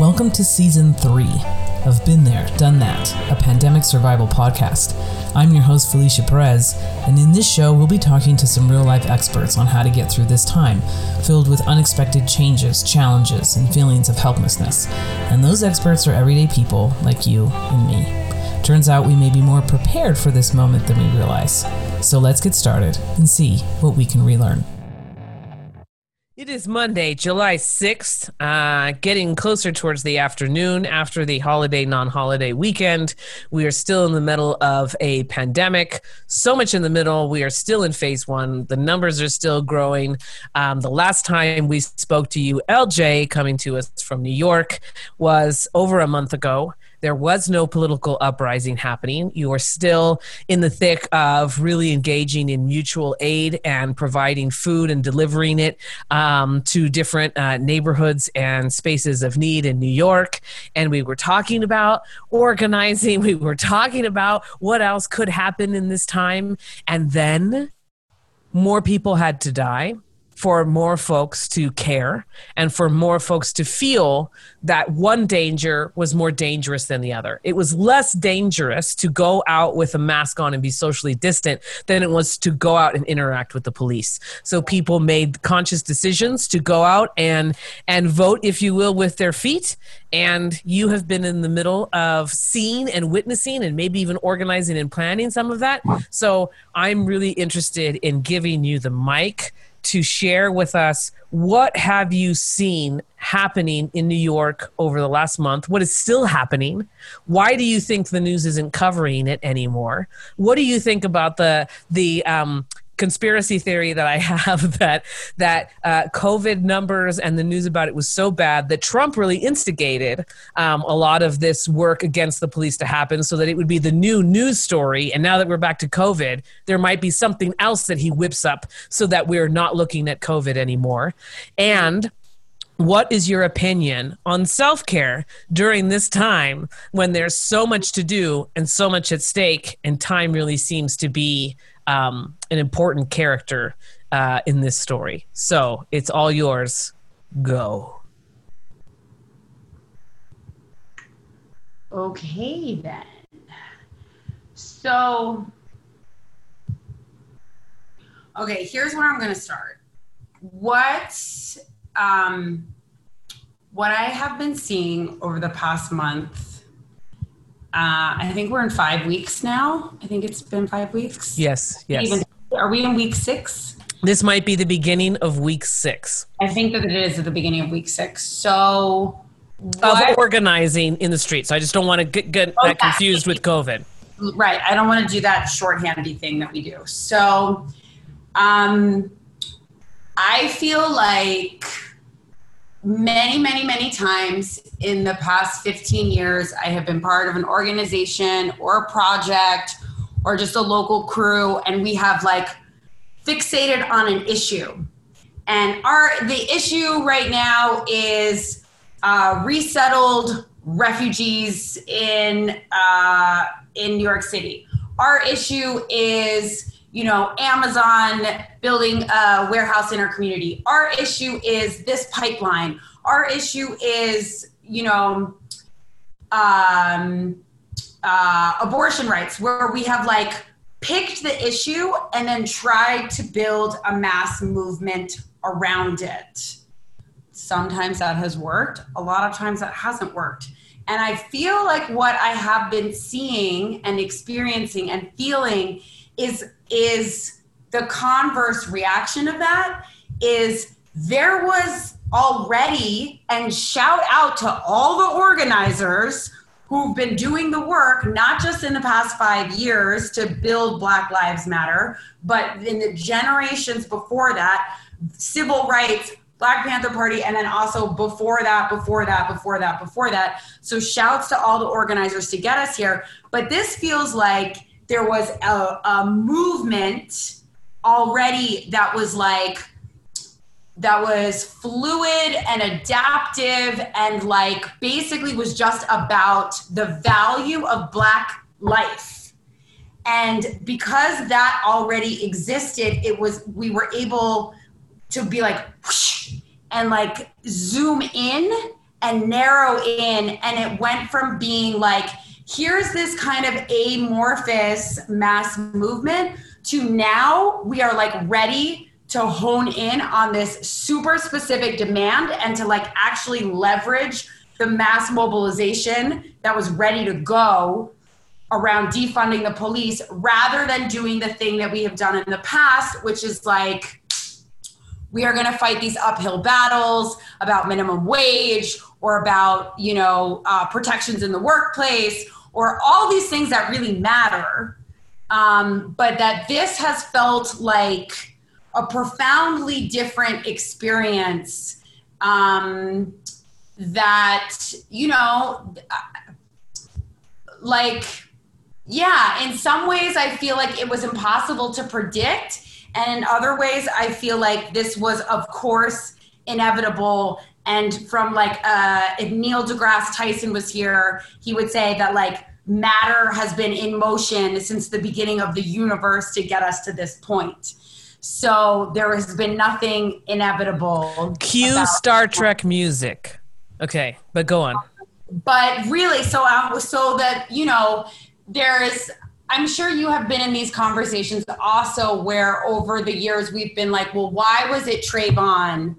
Welcome to season three of Been There, Done That, a pandemic survival podcast. I'm your host, Felicia Perez, and in this show, we'll be talking to some real life experts on how to get through this time, filled with unexpected changes, challenges, and feelings of helplessness. And those experts are everyday people like you and me. Turns out we may be more prepared for this moment than we realize. So let's get started and see what we can relearn. It is Monday, July 6th, uh, getting closer towards the afternoon after the holiday, non holiday weekend. We are still in the middle of a pandemic, so much in the middle. We are still in phase one. The numbers are still growing. Um, the last time we spoke to you, LJ, coming to us from New York, was over a month ago. There was no political uprising happening. You are still in the thick of really engaging in mutual aid and providing food and delivering it um, to different uh, neighborhoods and spaces of need in New York. And we were talking about organizing, we were talking about what else could happen in this time. And then more people had to die for more folks to care and for more folks to feel that one danger was more dangerous than the other. It was less dangerous to go out with a mask on and be socially distant than it was to go out and interact with the police. So people made conscious decisions to go out and and vote if you will with their feet and you have been in the middle of seeing and witnessing and maybe even organizing and planning some of that. So I'm really interested in giving you the mic to share with us what have you seen happening in New York over the last month? What is still happening? Why do you think the news isn't covering it anymore? What do you think about the the um, conspiracy theory that I have that that uh, COVID numbers and the news about it was so bad that Trump really instigated um, a lot of this work against the police to happen, so that it would be the new news story. And now that we're back to COVID, there might be something else that he whips up so that we're not looking at COVID anymore. And what is your opinion on self care during this time when there's so much to do and so much at stake, and time really seems to be um, an important character uh, in this story. So it's all yours. Go. Okay, then. So, okay, here's where I'm going to start. What um, what I have been seeing over the past month uh, I think we're in five weeks now. I think it's been five weeks. Yes, yes. Even, are we in week six? This might be the beginning of week six. I think that it is at the beginning of week six. So, what? of organizing in the streets. So I just don't want to get, get that confused with COVID. Right. I don't want to do that shorthandy thing that we do. So, um, I feel like many, many, many times in the past 15 years, I have been part of an organization or a project or just a local crew, and we have like fixated on an issue. And our the issue right now is uh, resettled refugees in uh, in New York City. Our issue is you know, Amazon building a warehouse in our community. Our issue is this pipeline. Our issue is, you know, um, uh, abortion rights, where we have like picked the issue and then tried to build a mass movement around it. Sometimes that has worked, a lot of times that hasn't worked. And I feel like what I have been seeing and experiencing and feeling is is the converse reaction of that is there was already and shout out to all the organizers who've been doing the work not just in the past 5 years to build black lives matter but in the generations before that civil rights Black Panther Party, and then also before that, before that, before that, before that. So shouts to all the organizers to get us here. But this feels like there was a, a movement already that was like that was fluid and adaptive and like basically was just about the value of black life and because that already existed it was we were able to be like whoosh, and like zoom in and narrow in. And it went from being like, here's this kind of amorphous mass movement to now we are like ready to hone in on this super specific demand and to like actually leverage the mass mobilization that was ready to go around defunding the police rather than doing the thing that we have done in the past, which is like, we are going to fight these uphill battles about minimum wage or about, you know, uh, protections in the workplace or all these things that really matter. Um, but that this has felt like a profoundly different experience um, that, you know, like, yeah, in some ways, I feel like it was impossible to predict. And in other ways, I feel like this was, of course, inevitable and from like, uh, if Neil deGrasse Tyson was here, he would say that like matter has been in motion since the beginning of the universe to get us to this point. So there has been nothing inevitable. Cue Star Trek music. Okay, but go on. But really, so um, so that you know, there is. I'm sure you have been in these conversations also, where over the years we've been like, well, why was it Trayvon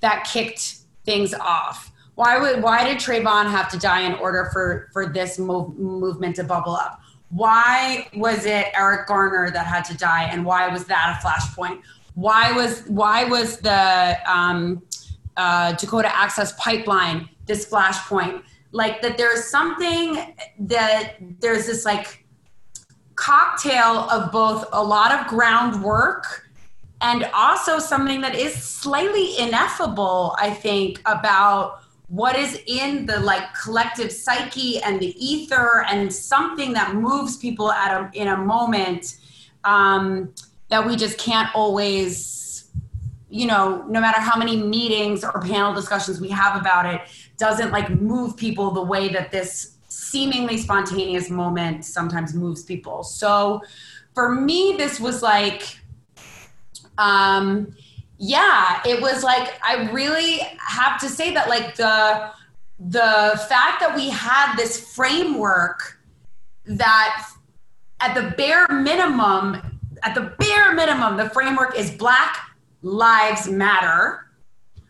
that kicked things off? Why would why did Trayvon have to die in order for for this move, movement to bubble up? Why was it Eric Garner that had to die, and why was that a flashpoint? Why was why was the um, uh, Dakota Access Pipeline this flashpoint? Like that, there's something that there's this like cocktail of both a lot of groundwork and also something that is slightly ineffable, I think, about what is in the like collective psyche and the ether and something that moves people at a, in a moment um, that we just can't always you know no matter how many meetings or panel discussions we have about it doesn't like move people the way that this seemingly spontaneous moment sometimes moves people. So for me this was like um, yeah, it was like I really have to say that like the the fact that we had this framework that at the bare minimum at the bare minimum the framework is black lives matter.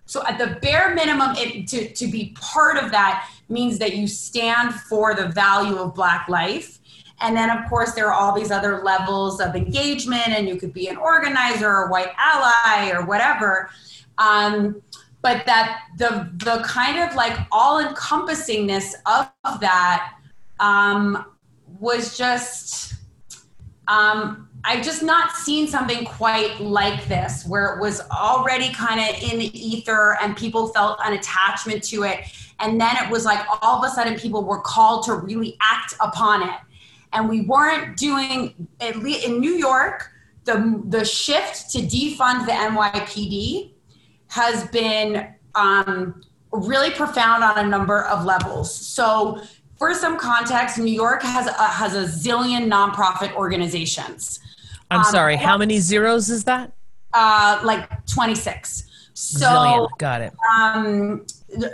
So at the bare minimum it, to, to be part of that means that you stand for the value of black life and then, of course, there are all these other levels of engagement, and you could be an organizer or a white ally or whatever. Um, but that the the kind of like all encompassingness of, of that um, was just um, I've just not seen something quite like this, where it was already kind of in the ether and people felt an attachment to it. And then it was like all of a sudden people were called to really act upon it and we weren't doing at least in New York. The the shift to defund the NYPD has been um, really profound on a number of levels. So, for some context, New York has a, has a zillion nonprofit organizations. I'm um, sorry, how many zeros is that? Uh, like 26. So, zillion. got it. Um,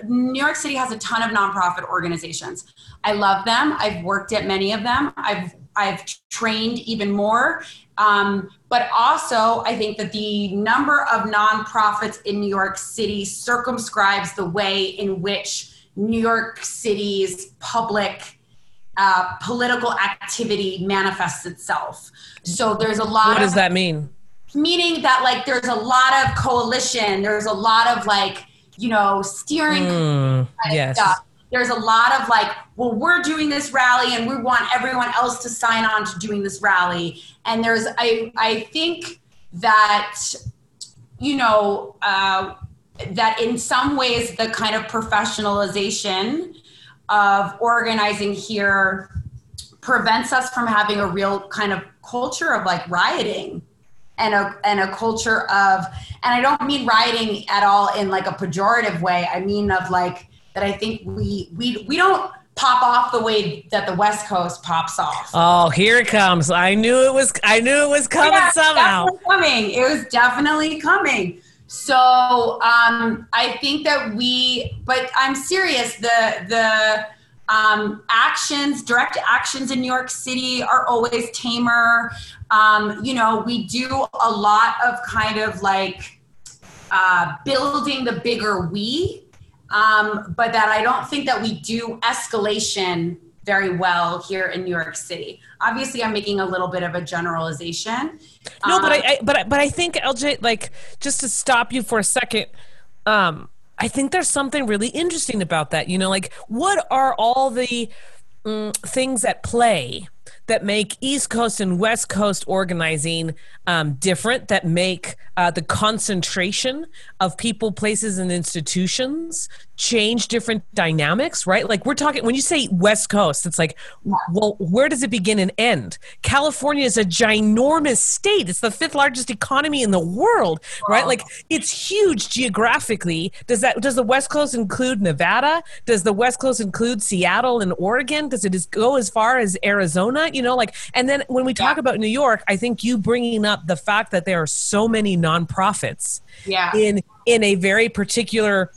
New York City has a ton of nonprofit organizations. I love them. I've worked at many of them. I've I've trained even more. Um, but also, I think that the number of nonprofits in New York City circumscribes the way in which New York City's public uh, political activity manifests itself. So there's a lot. What does that mean? Meaning that like there's a lot of coalition. There's a lot of like you know steering mm, yes. stuff there's a lot of like, well, we're doing this rally and we want everyone else to sign on to doing this rally. And there's, I, I think that, you know, uh, that in some ways the kind of professionalization of organizing here prevents us from having a real kind of culture of like rioting and a and a culture of and I don't mean rioting at all in like a pejorative way. I mean of like that I think we we we don't pop off the way that the West Coast pops off. Oh, here it comes! I knew it was. I knew it was coming yeah, somehow. Coming. It was definitely coming. So um, I think that we, but I'm serious. The the um, actions, direct actions in New York City are always tamer. Um, you know, we do a lot of kind of like uh, building the bigger we, um, but that I don't think that we do escalation very well here in New York City. Obviously, I'm making a little bit of a generalization. No, um, but I, I, but but I think LJ, like, just to stop you for a second, um, I think there's something really interesting about that. You know, like, what are all the um, things at play that make East Coast and West Coast organizing um, different, that make uh, the concentration of people, places, and institutions change different dynamics, right? Like we're talking, when you say West Coast, it's like, well, where does it begin and end? California is a ginormous state. It's the fifth largest economy in the world, right? Like it's huge geographically. Does that, does the West Coast include Nevada? Does the West Coast include Seattle and Oregon? Does it go as far as Arizona? You know, like, and then when we talk yeah. about New York, I think you bringing up the fact that there are so many nonprofits yeah. in, in a very particular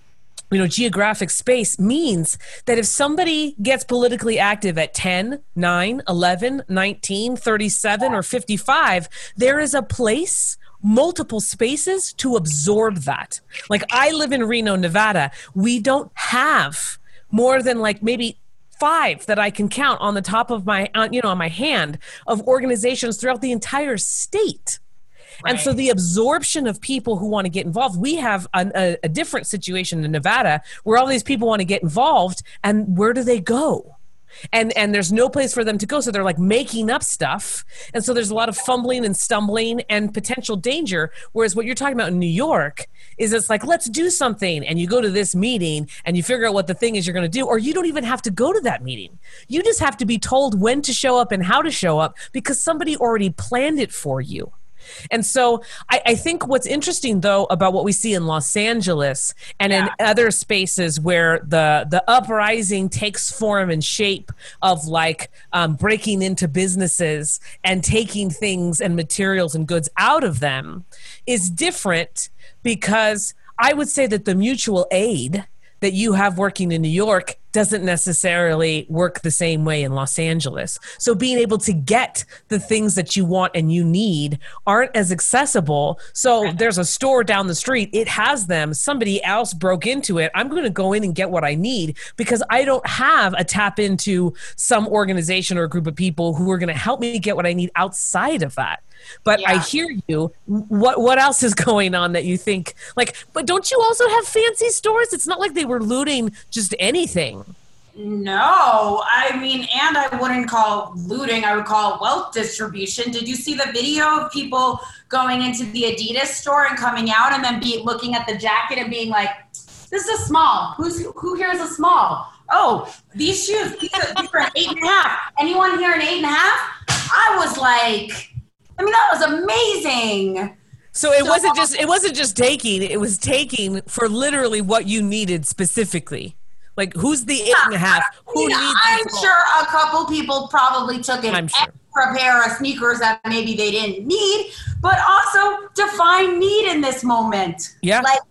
you know geographic space means that if somebody gets politically active at 10 9 11 19 37 or 55 there is a place multiple spaces to absorb that. Like i live in reno nevada. We don't have more than like maybe five that i can count on the top of my you know on my hand of organizations throughout the entire state Right. And so the absorption of people who want to get involved, we have a, a different situation in Nevada where all these people want to get involved, and where do they go? and and there's no place for them to go so they're like making up stuff and so there's a lot of fumbling and stumbling and potential danger whereas what you're talking about in new york is it's like let's do something and you go to this meeting and you figure out what the thing is you're going to do or you don't even have to go to that meeting you just have to be told when to show up and how to show up because somebody already planned it for you and so I, I, think what's interesting though about what we see in Los Angeles and yeah. in other spaces where the the uprising takes form and shape of like um, breaking into businesses and taking things and materials and goods out of them is different because I would say that the mutual aid that you have working in New York doesn't necessarily work the same way in Los Angeles. So being able to get the things that you want and you need aren't as accessible. So there's a store down the street, it has them. Somebody else broke into it. I'm going to go in and get what I need because I don't have a tap into some organization or a group of people who are going to help me get what I need outside of that. But yeah. I hear you. What what else is going on that you think like? But don't you also have fancy stores? It's not like they were looting just anything. No, I mean, and I wouldn't call looting. I would call wealth distribution. Did you see the video of people going into the Adidas store and coming out and then be looking at the jacket and being like, "This is a small. Who's who here is a small? Oh, these shoes. These are, these are an eight and a half. Anyone here an eight and a half?" I was like, I mean, that was amazing. So it so, wasn't just it wasn't just taking; it was taking for literally what you needed specifically. Like who's the eight and a half? Who needs? I'm sure a couple people probably took an sure. extra pair of sneakers that maybe they didn't need, but also to find need in this moment. Yeah. Like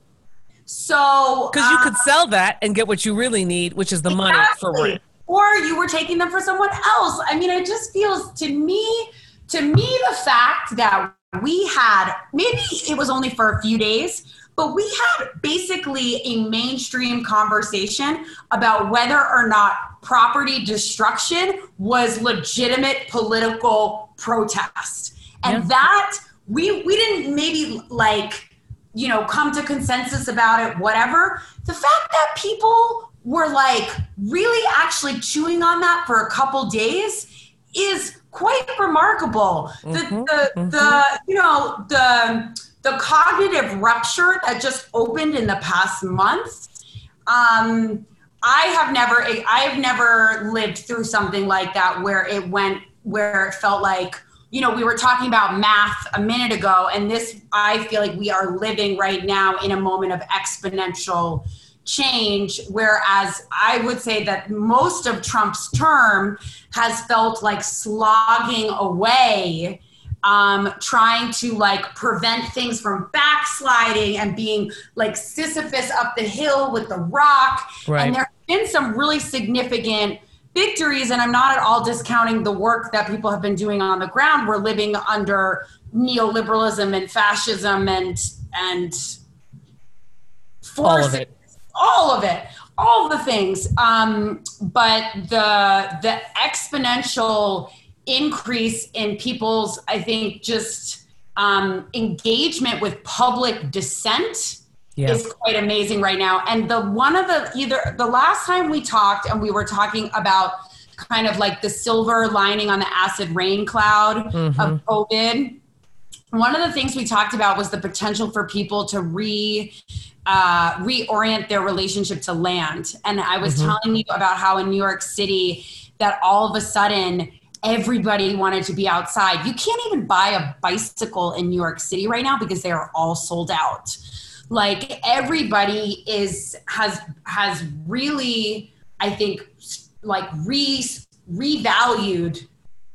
so, because you could uh, sell that and get what you really need, which is the exactly. money for rent. Or you were taking them for someone else. I mean, it just feels to me to me, the fact that we had maybe it was only for a few days, but we had basically a mainstream conversation about whether or not property destruction was legitimate political protest. And yeah. that we we didn't maybe like you know come to consensus about it whatever. The fact that people were like really actually chewing on that for a couple days is quite remarkable. Mm-hmm, the, the, mm-hmm. the, you know, the, the cognitive rupture that just opened in the past month. Um, I have never, I have never lived through something like that where it went, where it felt like, you know, we were talking about math a minute ago, and this, I feel like we are living right now in a moment of exponential change. Whereas I would say that most of Trump's term has felt like slogging away um, trying to like prevent things from backsliding and being like Sisyphus up the hill with the rock. Right. And there have been some really significant victories, and I'm not at all discounting the work that people have been doing on the ground. We're living under neoliberalism and fascism and and All of it. All of it all the things. Um, but the the exponential increase in people's i think just um, engagement with public dissent Yeah. is quite amazing right now. And the one of the either the last time we talked and we were talking about kind of like the silver lining on the acid rain cloud of covid one of the things we talked about was the potential for people to re uh, reorient their relationship to land. And I was telling you about how in New York City that all of a sudden everybody wanted to be outside. You can't even buy a bicycle in New York City right now because they are all sold out. Like everybody is has has really, I think, like re revalued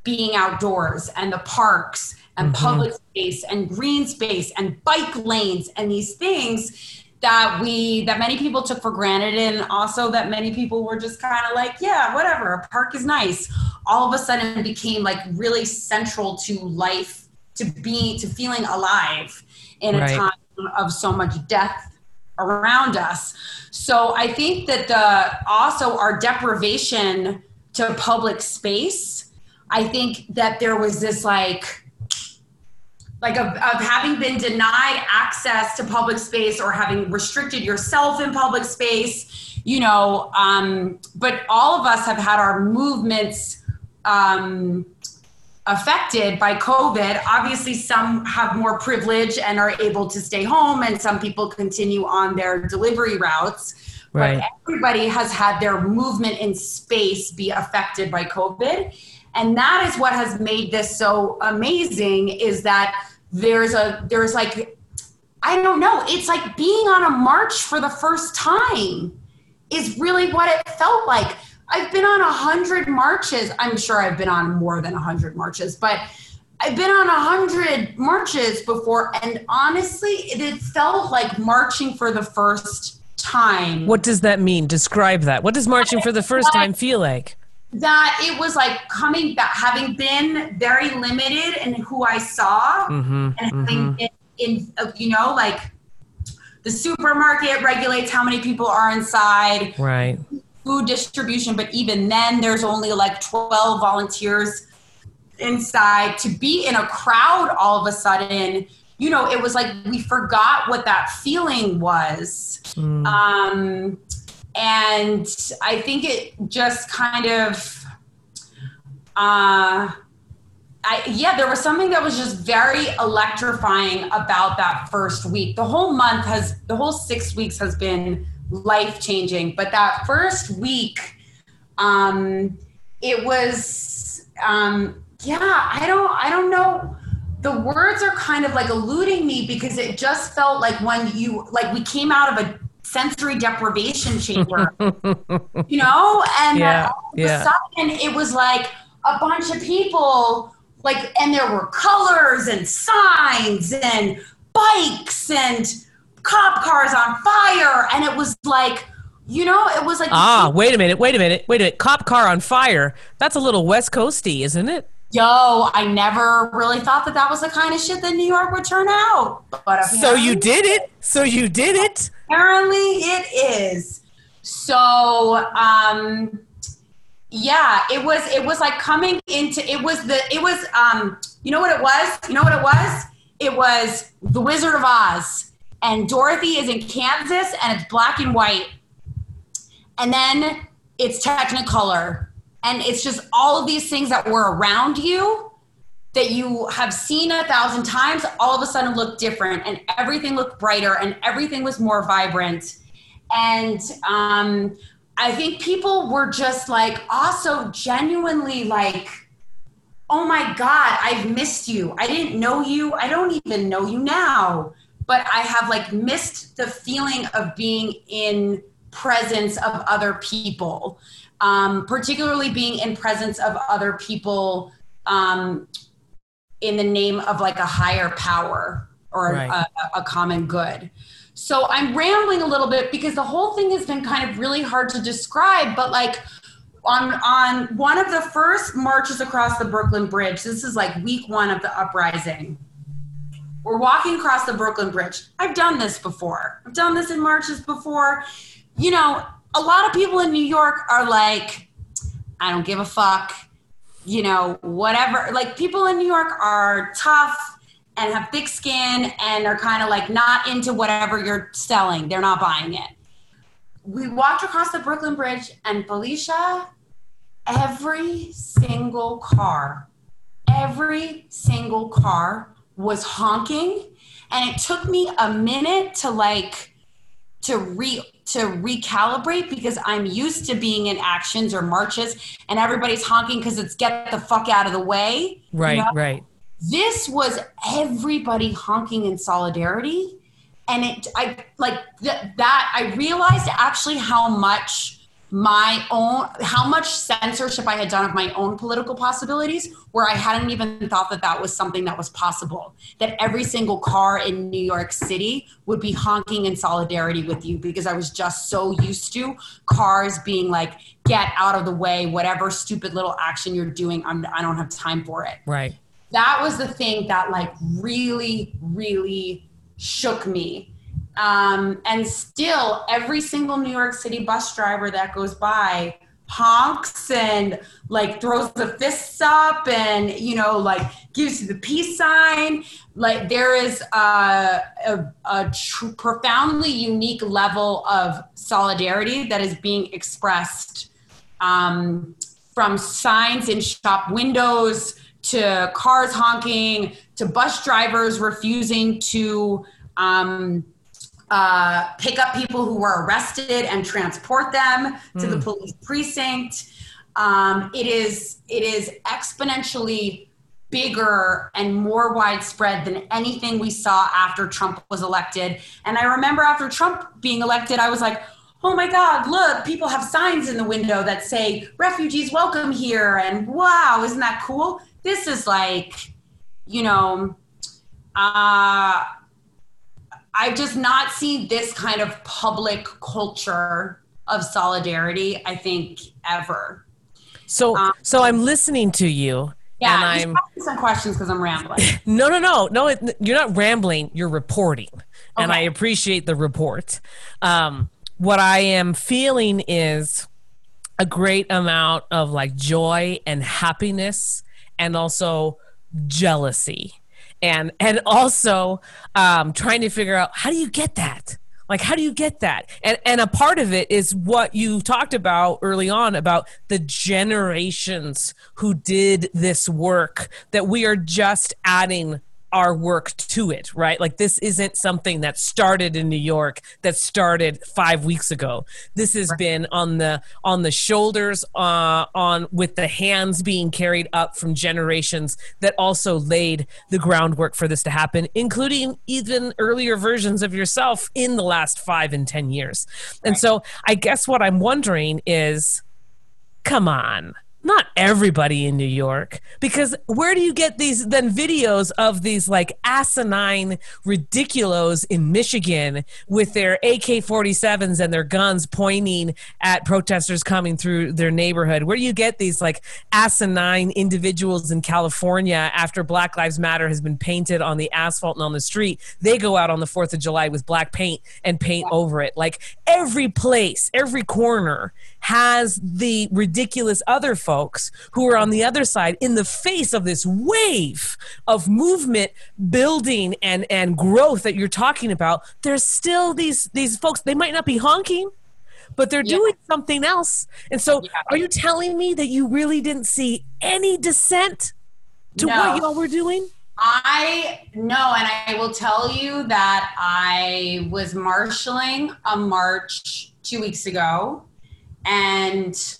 being outdoors and the parks and mm-hmm. public space and green space and bike lanes and these things that we that many people took for granted and also that many people were just kind of like yeah whatever a park is nice. All of a sudden became like really central to life to be to feeling alive in Right. a time of so much death around us. So i think that the also our deprivation to public space i think that there was this like like of, of having been denied access to public space or having restricted yourself in public space you know um, but all of us have had our movements um, affected by covid. Obviously some have more privilege and are able to stay home and some people continue on their delivery routes. Right. but everybody has had their movement in space be affected by covid and that is what has made this so amazing is that there's a there's like i don't know it's like being on a march for the first time is really what it felt like i've been on a hundred marches i'm sure i've been on more than a hundred marches but i've been on a hundred marches before and honestly it, it felt like marching for the first time What does that mean? Describe that. What does marching for the first time feel like? That it was like coming back, having been very limited in who I saw, Mm-hmm. and having been in, uh, you know, like the supermarket regulates how many people are inside, Right. food distribution, but even then, there's only like 12 volunteers inside. To be in a crowd all of a sudden, you know, it was like we forgot what that feeling was. Um, and I think it just kind of, uh, I, yeah, there was something that was just very electrifying about that first week. The whole month has, the whole six weeks has been life changing, but that first week, um, it was, um, yeah, I don't, I don't know. The words are kind of like eluding me because it just felt like when you, like we came out of a sensory deprivation chamber, you know, and Yeah, all of yeah. a sudden it was like a bunch of people like and there were colors and signs and bikes and cop cars on fire and it was like you know it was like Ah, wait a minute. Wait a minute. Wait a minute. Cop car on fire. That's a little West Coasty, isn't it? yo i never really thought that that was the kind of shit that new york would turn out but So you did it. So you did it. Apparently it is. So um yeah it was it was like coming into it was the it was um you know what it was? You know what it was? It was the wizard of oz. And dorothy is in kansas and it's black and white. And then it's technicolor. And it's just all of these things that were around you that you have seen a thousand times all of a sudden look different and everything looked brighter and everything was more vibrant. And um, i think people were just like also genuinely like oh my god i've missed you. I didn't know you. I don't even know you now. But i have like missed the feeling of being in presence of other people um, particularly being in presence of other people um, in the name of like a higher power or Right. a, a common good. So I'm rambling a little bit because the whole thing has been kind of really hard to describe, but like on on one of the first marches across the Brooklyn Bridge, this is like week 1 of the uprising. We're walking across the Brooklyn Bridge. I've done this before. I've done this in marches before. You know, a lot of people in New York are like I don't give a fuck. You know, whatever. Like people in New York are tough and have thick skin and are kind of like not into whatever you're selling. They're not buying it. We walked across the Brooklyn Bridge and Felicia, every single car, every single car was honking. And it took me a minute to like, to re to recalibrate because I'm used to being in actions or marches and everybody's honking because it's get the fuck out of the way. you Right, know? right. this was everybody honking in solidarity and it i like th- that i realized actually how much my own how much censorship i had done of my own political possibilities where i hadn't even thought that that was something that was possible. That every single car in new york city would be honking in solidarity with you because i was just so used to cars being like get out of the way whatever stupid little action you're doing I'm, i don't have time for it. Right. that was the thing that like really really shook me um, and still every single new york city bus driver that goes by honks and like throws the fists up and you know like gives you the peace sign. Like there is a, a, a tr- profoundly unique level of solidarity that is being expressed um, from signs in shop windows to cars honking to bus drivers refusing to um, uh, pick up people who were arrested and transport them to the police precinct. Um, it is it is exponentially bigger and more widespread than anything we saw after Trump was elected. And I remember after Trump being elected, I was like, oh my God, look, people have signs in the window that say, refugees welcome here. And wow, isn't that cool? This is like, you know, uh, I've just not seen this kind of public culture of solidarity, I think, ever. So Um, so I'm listening to you Yeah, and I'm some questions because I'm rambling. No, no, no, no. it- You're not rambling. You're reporting, and I appreciate the report. Um, what I am feeling is a great amount of like joy and happiness, and also jealousy, and and also um, trying to figure out how do you get that. Like, how do you get that? And and a part of it is what you talked about early on about the generations who did this work that we are just adding our work to it, right? Like this isn't something that started in New York that started 5 weeks ago. This has been on the on the shoulders uh on with the hands being carried up from generations that also laid the groundwork for this to happen, including even earlier versions of yourself in the last 5 and 10 years. And so I guess what I'm wondering is come on not everybody in New York because where do you get these then videos of these like asinine ridiculos in Michigan with their AK-47s and their guns pointing at protesters coming through their neighborhood? Where do you get these like asinine individuals in California after Black Lives Matter has been painted on the asphalt and on the street? They go out on the 4th of July with black paint and paint over it. Like every place every corner has the ridiculous other folks who are on the other side in the face of this wave of movement building and and growth that you're talking about there's still these these folks they might not be honking but they're Yeah. doing something else and so Yeah. are you telling me that you really didn't see any dissent to No. what y'all were doing I know, and I will tell you that I was marshaling a march two weeks ago and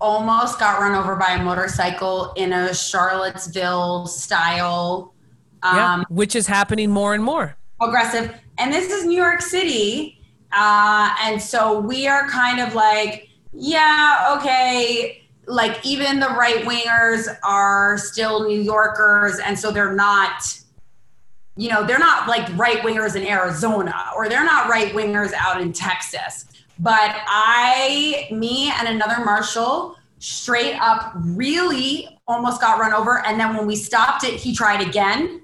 almost got run over by a motorcycle in a Charlottesville style yeah um, which is happening more and more aggressive. And this is New York City. Uh, and so we are kind of like, yeah, okay, like even the right wingers are still New Yorkers, and so they're not, you know, they're not like right wingers in Arizona or they're not right wingers out in Texas. But I, me, and another marshal straight up really almost got run over. And then when we stopped it, he tried again.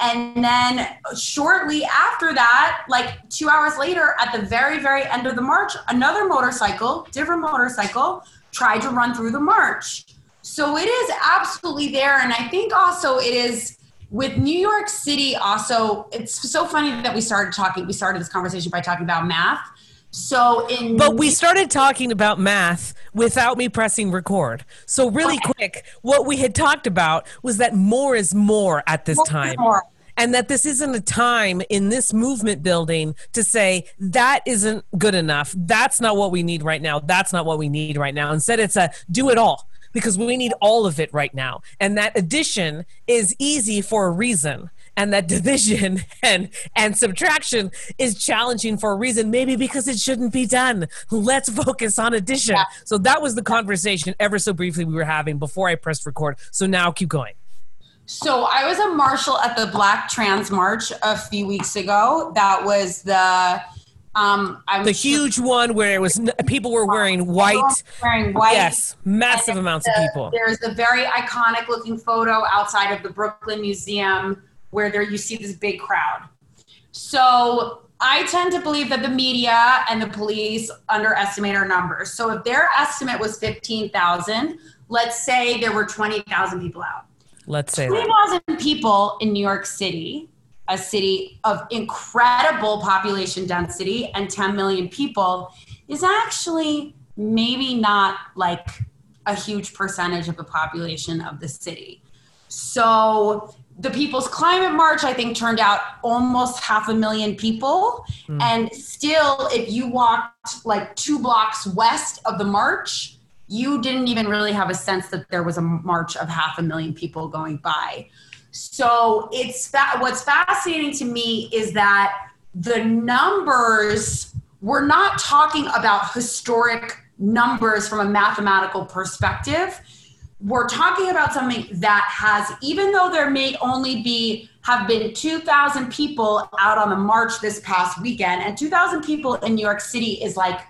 And then shortly after that, like two hours later, at the very, very end of the march, another motorcycle, different motorcycle, tried to run through the march. So it is absolutely there. And I think also it is with New York City, also, it's so funny that we started talking, we started this conversation by talking about math. So in But we started talking about math without me pressing record. So really Okay. quick, what we had talked about was that more is more at this More time. more. And that this isn't a time in this movement building to say that isn't good enough. That's not what we need right now. That's not what we need right now. Instead, it's a do it all because we need all of it right now. And that addition is easy for a reason. And that division and and subtraction is challenging for a reason, maybe because it shouldn't be done. Let's focus on addition. Yeah. So that was the conversation ever so briefly we were having before I pressed record. So now keep going. So I was a marshal at the Black Trans March a few weeks ago. That was the um The sure- huge one where it was people were wearing white. wearing white. Yes, massive amounts of people. There's a very iconic looking photo outside of the Brooklyn Museum where there you see this big crowd. So I tend to believe that the media and the police underestimate our numbers. So if their estimate was 15,000, let's say there were 20,000 people out. Let's say 20,000 people in New York City, a city of incredible population density and 10 million people, is actually maybe not like a huge percentage of the population of the city. So the People's Climate March, I think, turned out almost half a million people. Hmm. And still, if you walked like two blocks west of the march, you didn't even really have a sense that there was a march of half a million people going by. So it's fa- what's fascinating to me is that the numbers we're not talking about historic numbers from a mathematical perspective. We're talking about something that has, even though there may only be have been 2,000 people out on the march this past weekend, and 2,000 people in New York City is like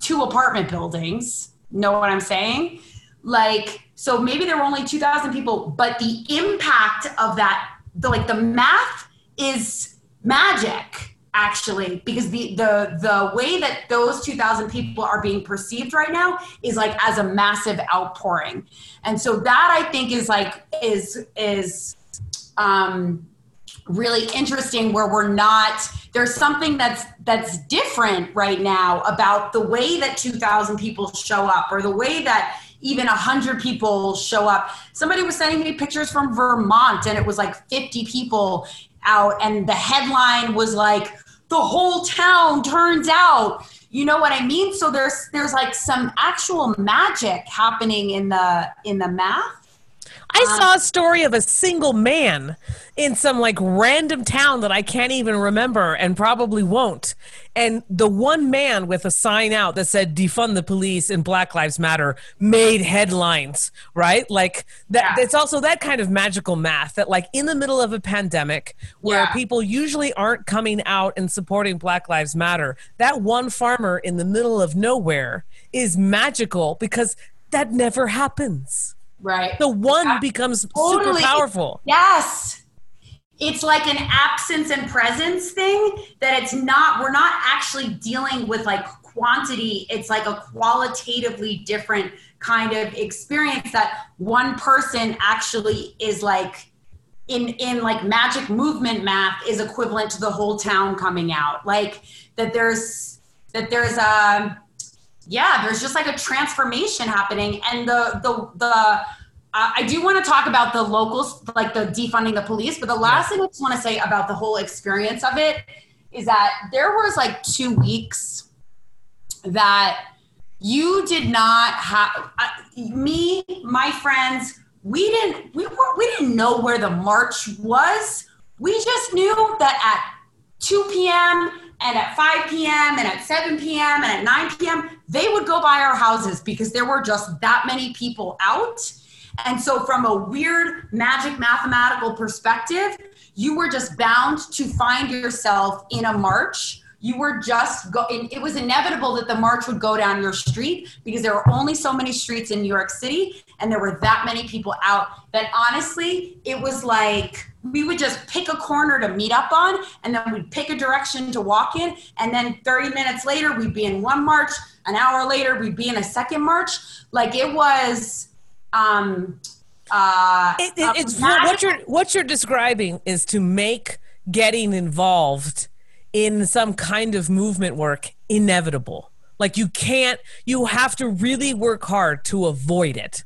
two apartment buildings. Know what I'm saying? Like, so maybe there were only 2,000 people, but the impact of that, the like the math is magic actually because the the the way that those 2000 people are being perceived right now is like as a massive outpouring. And so that i think is like is is um really interesting where we're not there's something that's that's different right now about the way that 2000 people show up or the way that even 100 people show up. Somebody was sending me pictures from vermont and it was like 50 people out and the headline was like the whole town turns out. You know what i mean? So there's there's like some actual magic happening in the in the math I uh, saw a story of a single man in some like random town that I can't even remember and probably won't. And the one man with a sign out that said defund the police and Black Lives Matter made headlines, right? Like that Yeah. it's also that kind of magical math that like in the middle of a pandemic where Yeah. people usually aren't coming out and supporting Black Lives Matter, that one farmer in the middle of nowhere is magical because that never happens right the one Yeah. becomes Totally. super powerful. Yes. It's like an absence and presence thing that it's not, we're not actually dealing with like quantity. It's like a qualitatively different kind of experience that one person actually is like in in like magic movement math is equivalent to the whole town coming out. Like that there's that there's a yeah, there's just like a transformation happening, and the the the. Uh, I do want to talk about the locals, like the defunding the police, but the last thing I just want to say about the whole experience of it is that there was like two weeks that you did not have me, my friends. We didn't we were, we didn't know where the march was. We just knew that at 2 p.m. and at 5 p.m. and at 7 p.m. and at 9 p.m. they would go by our houses because there were just that many people out. And so, from a weird magic mathematical perspective, you were just bound to find yourself in a march you were just going it was inevitable that the march would go down your street because there were only so many streets in new york city and there were that many people out that honestly it was like we would just pick a corner to meet up on and then we'd pick a direction to walk in. And then 30 minutes later we'd be in one march. An hour later we'd be in a second march. Like it was um uh it, it, it's what you're what you're describing is to make getting involved in some kind of movement work inevitable. Like you can't, you have to really work hard to avoid it.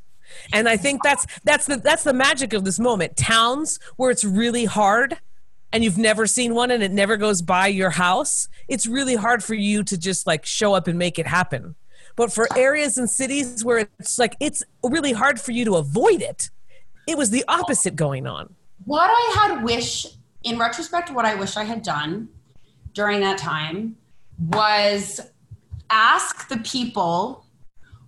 And I think that's that's the that's the magic of this moment. Towns where it's really hard and you've never seen one and it never goes by your house, it's really hard for you to just like show up and make it happen. But for areas and cities where it's like it's really hard for you to avoid it, it was the opposite going on. What I had wish in retrospect, what I wish I had done during that time was ask the people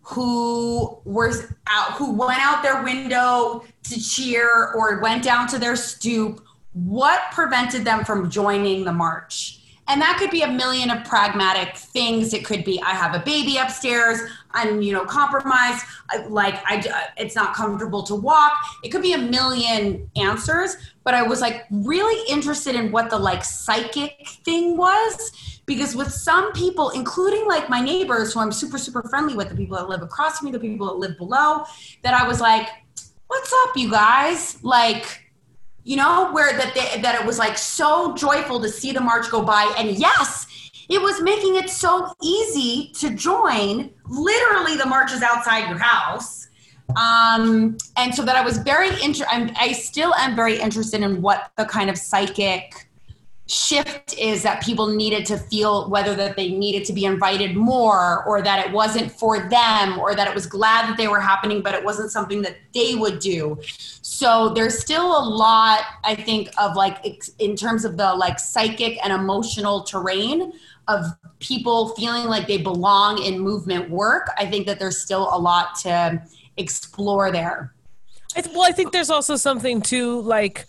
who were out who went out their window to cheer or went down to their stoop what prevented them from joining the march and that could be a million of pragmatic things. It could be i have a baby upstairs. I'm you know compromised. Like i uh, it's not comfortable to walk. It could be a million answers but i was like really interested in what the like psychic thing was because with some people including like my neighbors who i'm super super friendly with the people that live across from me the people that live below that i was like what's up you guys? Like you know, where that they, that it was like so joyful to see the march go by, and yes, it was making it so easy to join. Literally, the march is outside your house, um, and so that I was very interested. I still am very interested in what the kind of psychic shift is that people needed to feel whether that they needed to be invited more or that it wasn't for them or that it was glad that they were happening but it wasn't something that they would do. So there's still a lot i think of like in terms of the like psychic and emotional terrain of people feeling like they belong in movement work. I think that there's still a lot to explore there. Well i think there's also something to like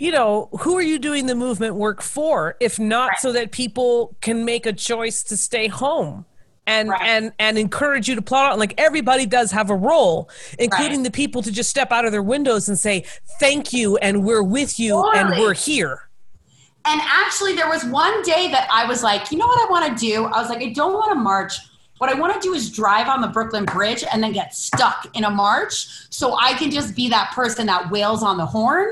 you know, who are you doing the movement work for if not right. so that people can make a choice to stay home? and right. and and encourage you to plot out like everybody does have a role including right. the people to just step out of their windows and say thank you and we're with you totally. and we're here and actually there was one day that i was like you know what i want to do i was like i don't want to march what i want to do is drive on the brooklyn bridge and then get stuck in a march so i can just be that person that wails on the horn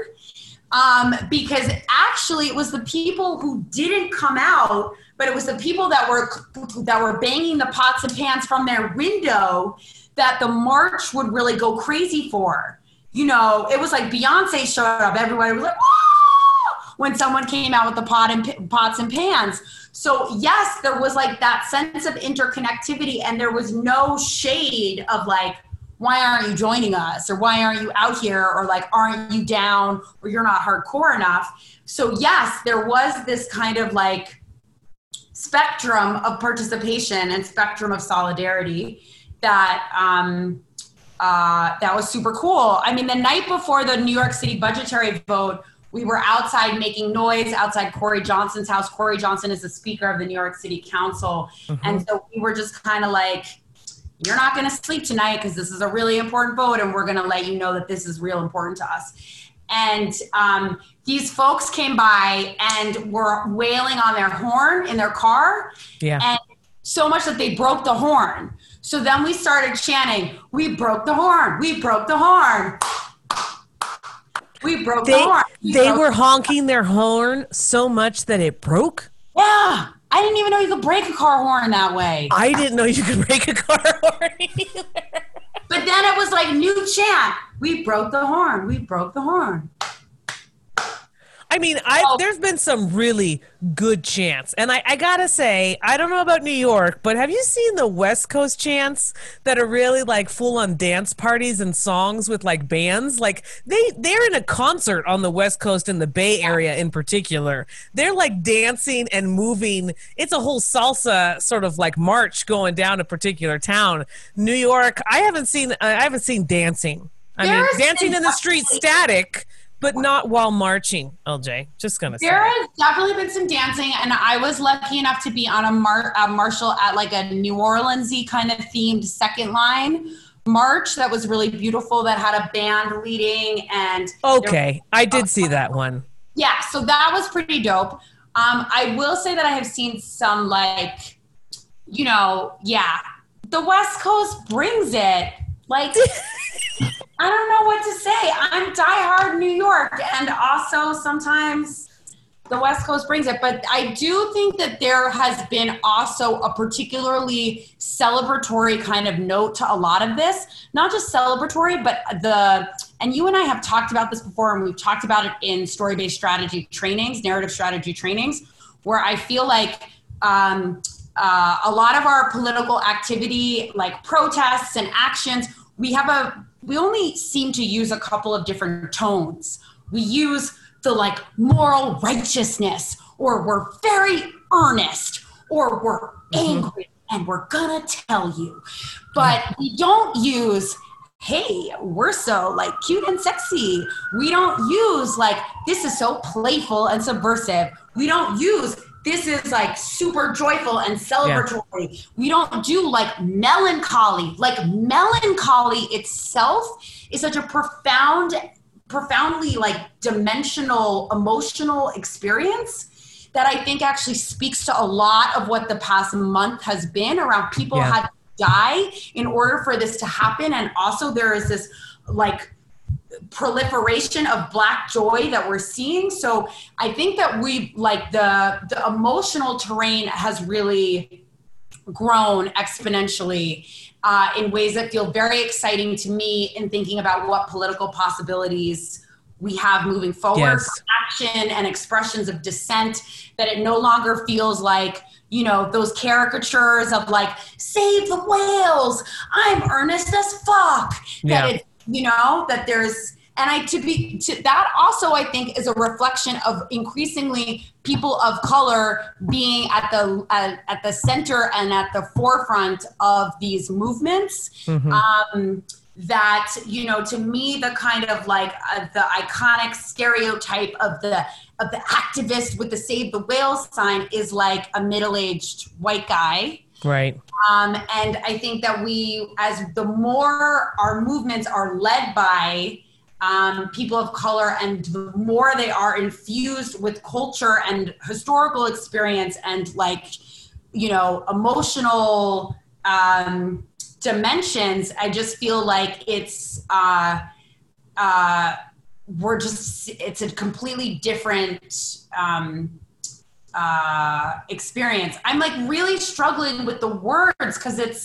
um, because actually it was the people who didn't come out, but it was the people that were that were banging the pots and pans from their window that the march would really go crazy for. You know, it was like Beyonce showed up, everybody was like, when someone came out with the pot and pots and pans. So yes, there was like that sense of interconnectivity, and there was no shade of like why aren't you joining us or why aren't you out here or like aren't you down or you're not hardcore enough so yes there was this kind of like spectrum of participation and spectrum of solidarity that um, uh, that was super cool i mean the night before the new york city budgetary vote we were outside making noise outside Corey Johnson's house. Corey Johnson is the speaker of the New York City Council. Mm-hmm. And so we were just kind of like, you're not going to sleep tonight because this is a really important vote and we're going to let you know that this is real important to us. And um, these folks came by and were wailing on their horn in their car. Yeah. And so much that they broke the horn. So then we started chanting we broke the horn we broke the horn. We broke they, the horn. We they were honking their horn so much that it broke? Yeah I didn't even know you could break a car horn that way. I didn't know you could break a car horn either. But then it was like new chant. We broke the horn. We broke the horn. I mean, I Oh. there's been some really good chants, and I, I gotta say, I don't know about New York, but have you seen the West Coast chants that are really like full on dance parties and songs with like bands? Like they they're in a concert on the West Coast in the Bay Area in particular. They're like dancing and moving. It's a whole salsa sort of like march going down a particular town. New York, I haven't seen I haven't seen dancing. I There mean, dancing in the street static, but not while marching. LJ, just gonna say. There has definitely been some dancing, and I was lucky enough to be on a, mar- a marshal at like a New Orleansy kind of themed second line march that was really beautiful. That had a band leading, and Okay, I did see that one. yeah, so that was pretty dope. Um, I will say that I have seen some like, you know, yeah, the West Coast brings it. Like, I don't know what to say. I'm diehard New York, and also sometimes the West Coast brings it. But I do think that there has been also a particularly celebratory kind of note to a lot of this. Not just celebratory, but the and you and I have talked about this before, and we've talked about it in story based strategy trainings, narrative strategy trainings, where I feel like. Um, uh, a lot of our political activity, like protests and actions, we have a we only seem to use a couple of different tones. We use the like moral righteousness, or we're very earnest, or we're mm-hmm. angry and we're gonna tell you. But we don't use hey, we're so like cute and sexy. We don't use like this is so playful and subversive. We don't use this is like super joyful and celebratory. We don't do like melancholy. Like melancholy itself is such a profound, profoundly like dimensional emotional experience that I think actually speaks to a lot of what the past month has been around people Yeah. had to die in order for this to happen. And also there is this like proliferation of black joy that we're seeing so i think that we like the the emotional terrain has really grown exponentially uh, in ways that feel very exciting to me in thinking about what political possibilities we have moving forward Yes. action and expressions of dissent that it no longer feels like you know those caricatures of like save the whales i'm earnest as fuck Yeah. that it you know that there's and i to be to that also i think is a reflection of increasingly people of color being at the at, at the center and at the forefront of these movements Mhm. um, that you know to me the kind of like uh, the iconic stereotype of the of the activist with the save the whale sign is like a middle-aged white guy Right. um, and I think that we, as the more our movements are led by um, people of color and the more they are infused with culture and historical experience and like, you know, emotional um, dimensions, I just feel like it's, uh, uh, we're just, it's a completely different, um, uh, experience. I'm like really struggling with the words because it's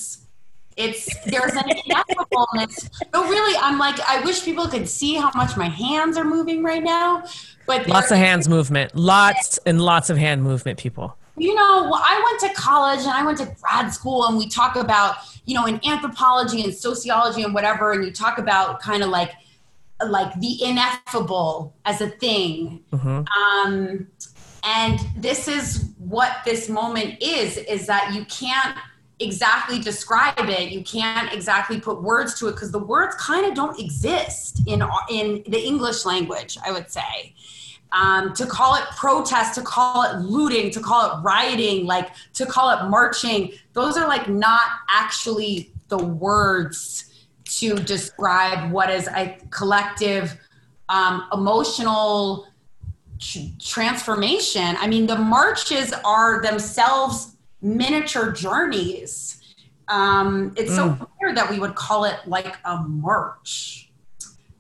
it's there's an ineffableness. But really, I'm like I wish people could see how much my hands are moving right now. But Lots of hands movement. Lots and lots of hand movement, people. you know, well, I went to college and I went to grad school, and we talk about, you know, in anthropology and sociology and whatever, and you talk about kind of like, like the ineffable as a thing. Mhm. Um, and this is what this moment is: is that you can't exactly describe it, you can't exactly put words to it because the words kind of don't exist in in the English language. I would say um, to call it protest, to call it looting, to call it rioting, like to call it marching, those are like not actually the words to describe what is a collective um, emotional transformation. I mean, the marches are themselves miniature journeys. Um, it's so weird that we would call it like a march.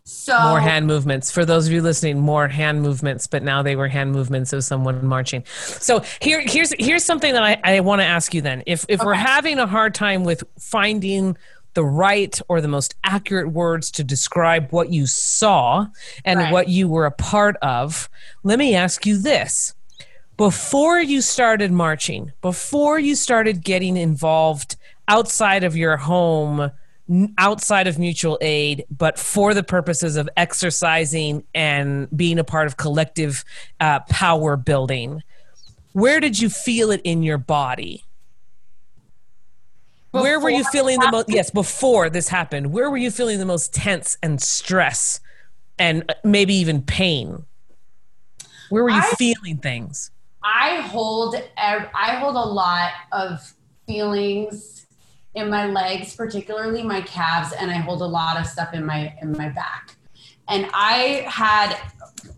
So More hand movements. For those of you listening, more hand movements, but now they were hand movements of someone marching. So here, here's here's something that I, I want to ask you then. If if we're having a hard time with finding the right or the most accurate words to describe what you saw and Right. what you were a part of. Let me ask you this. Before you started marching, before you started getting involved outside of your home, outside of mutual aid, but for the purposes of exercising and being a part of collective uh, power building, where did you feel it in your body? Where were you feeling the most yes before this happened where were you feeling the most tense and stress and uh, maybe even pain where were you I- feeling things I hold I hold a lot of feelings in my legs, particularly my calves, and I hold a lot of stuff in my in my back. And I had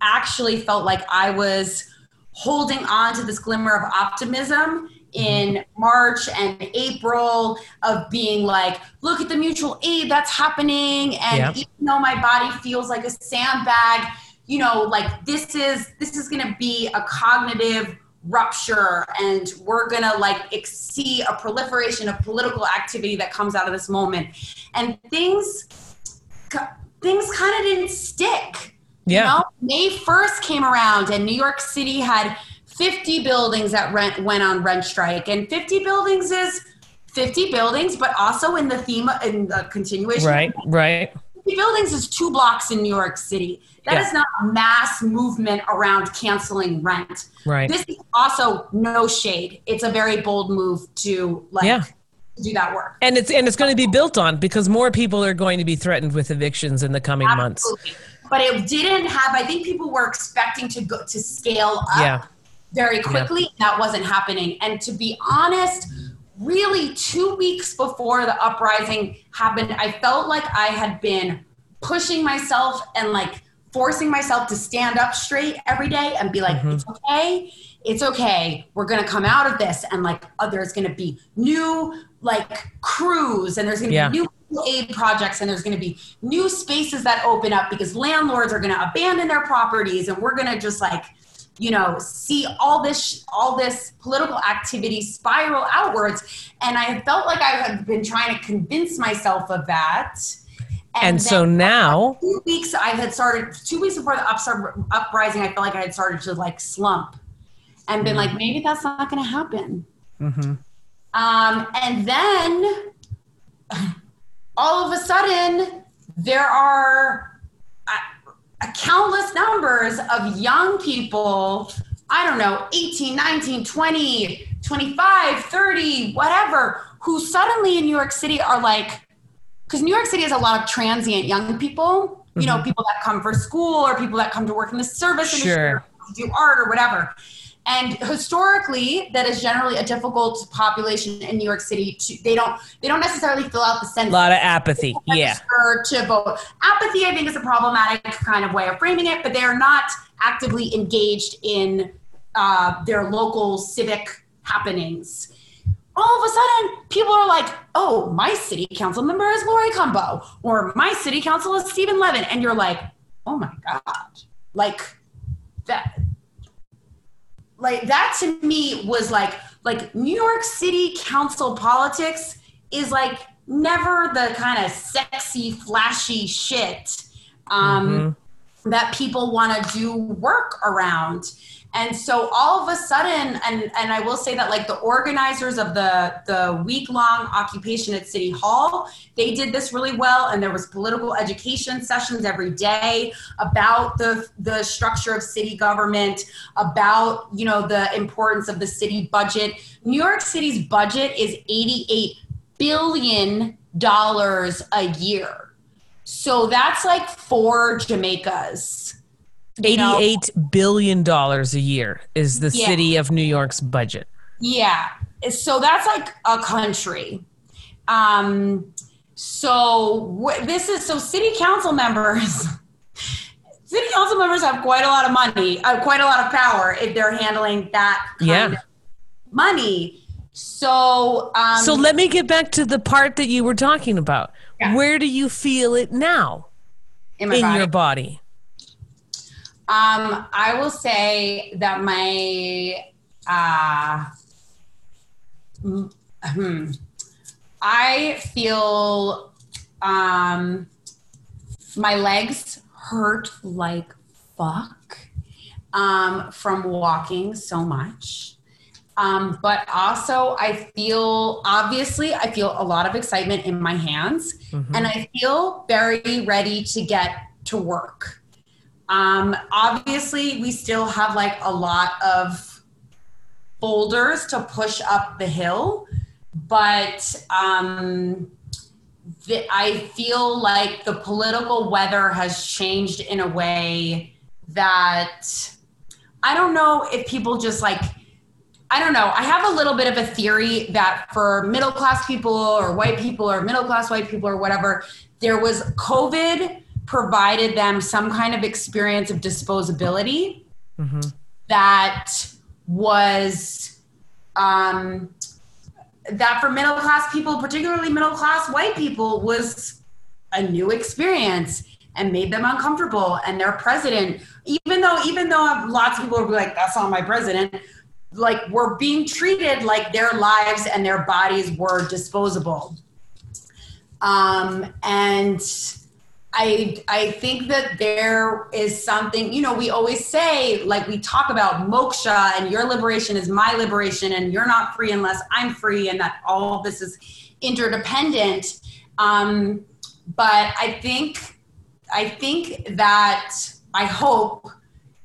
actually felt like I was holding on to this glimmer of optimism in mm-hmm. March and April of being like, look at the mutual aid that's happening. And Yeah. even though my body feels like a sandbag, you know, like this is this is gonna be a cognitive rupture and we're gonna like ex- see a proliferation of political activity that comes out of this moment. And things things kind of didn't stick. yeah You know, May 1st came around and New York City had 50 buildings that rent went on rent strike. And 50 buildings is 50 buildings, but also in the theme in the continuation. right right 50 buildings is two blocks in New York City. That is Yeah. not a mass movement around canceling rent. right This is also no shade. It's a very bold move to like Yeah. do that work. and it's and it's going to be built on because more people are going to be threatened with evictions in the coming months But it didn't have. I think people were expecting to go to scale up Yeah. Very quickly. That wasn't happening. And to be honest, really two weeks before the uprising happened, I felt like I had been pushing myself and like forcing myself to stand up straight every day and be like, Mm-hmm. it's okay. It's okay. We're gonna come out of this, and like, uh, there's gonna be new like crews, and there's gonna Yeah. be new aid projects and there's going to be new spaces that open up because landlords are going to abandon their properties and we're going to just like you know see all this all this political activity spiral outwards. And i felt like i had been trying to convince myself of that. And so now two weeks i had started two weeks before the upstar, uprising i felt like i had started to like slump and been like maybe that's not going to happen. Mhm. um, and then all of a sudden, there are countless numbers of young people, I don't know, 18, 19, 20, 25, 30, whatever, who suddenly in New York City are like, because New York City has a lot of transient young people, you know, mm-hmm. people that come for school or people that come to work in the service industry Sure. or do art or whatever. And historically, that is generally a difficult population in New York City. To, they don't they don't necessarily fill out the census a lot of apathy yeah to vote. Apathy, I think, is a problematic kind of way of framing it, but they are not actively engaged in uh, their local civic happenings. All of a sudden, people are like, "Oh, my city council member is Laurie Cumbo, or my city council is Stephen Levin," and you're like, "Oh my god!" Like that. Like that to me was like like New York City council politics is like never the kind of sexy, flashy shit um, that people want to do work around. And so all of a sudden, and and I will say that like the organizers of the the week long occupation at City Hall, they did this really well, and there was political education sessions every day about the the structure of city government, about you know the importance of the city budget. New York City's budget is eighty eight billion dollars a year. So that's like four Jamaicas. You know? Eighty-eight billion dollars a year is the Yeah. city of New York's budget. Yeah. So that's like a country. Um, so wh- this is so city council members. City council members have quite a lot of money, uh, quite a lot of power if they're handling that kind Yeah. of money. So, um, So let me get back to the part that you were talking about. Yeah. Where do you feel it now in, in body. your body? Um, I will say that my uh, mm, hmm, I feel um, my legs hurt like fuck um, from walking so much. Um, but also, I feel obviously, I feel a lot of excitement in my hands, mm-hmm. and I feel very ready to get to work. Um, obviously, we still have like a lot of boulders to push up the hill, but um, the, I feel like the political weather has changed in a way that I don't know if people just like I don't know. I have a little bit of a theory that for middle class people or white people or middle class white people or whatever, there was COVID provided them some kind of experience of disposability mm-hmm. that was um, that for middle class people, particularly middle class white people, was a new experience and made them uncomfortable. And their president, even though even though lots of people would be like, "That's not my president," like were being treated like their lives and their bodies were disposable. Um, and I I think that there is something, you know, we always say, like we talk about moksha and your liberation is my liberation, and you're not free unless I'm free, and that all this is interdependent. Um, but I think I think that I hope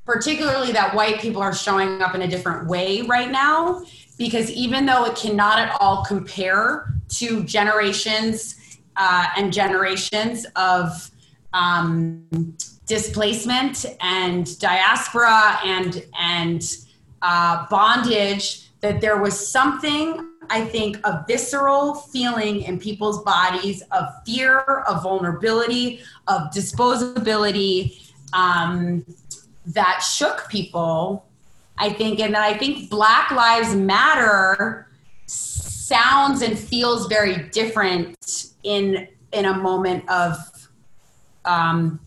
particularly that white people are showing up in a different way right now because even though it cannot at all compare to generations uh, and generations of um, displacement and diaspora and and uh, bondage that there was something i think a visceral feeling in people's bodies of fear of vulnerability of disposability um, that shook people i think and i think black lives matter sounds and feels very different in in a moment of um,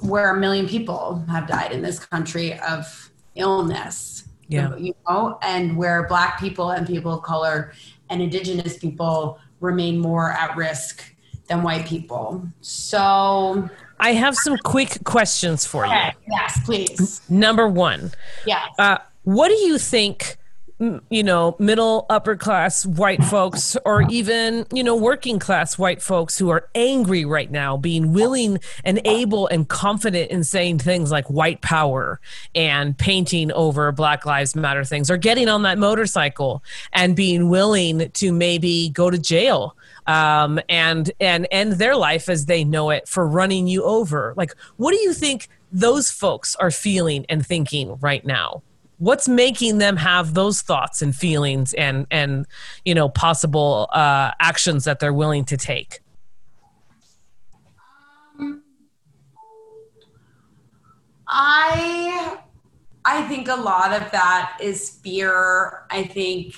where a million people have died in this country of illness. Yeah. You know, and where black people and people of color and indigenous people remain more at risk than white people. So I have some quick questions for okay. you. Yes, please. Number one. Yeah. Uh, what do you think you know, middle upper class white folks or even, you know, working class white folks who are angry right now, being willing and able and confident in saying things like white power and painting over Black Lives Matter things or getting on that motorcycle and being willing to maybe go to jail um, and and end their life as they know it for running you over. Like, what do you think those folks are feeling and thinking right now? What's making them have those thoughts and feelings and and you know possible uh, actions that they're willing to take? I i think a lot of that is fear. I think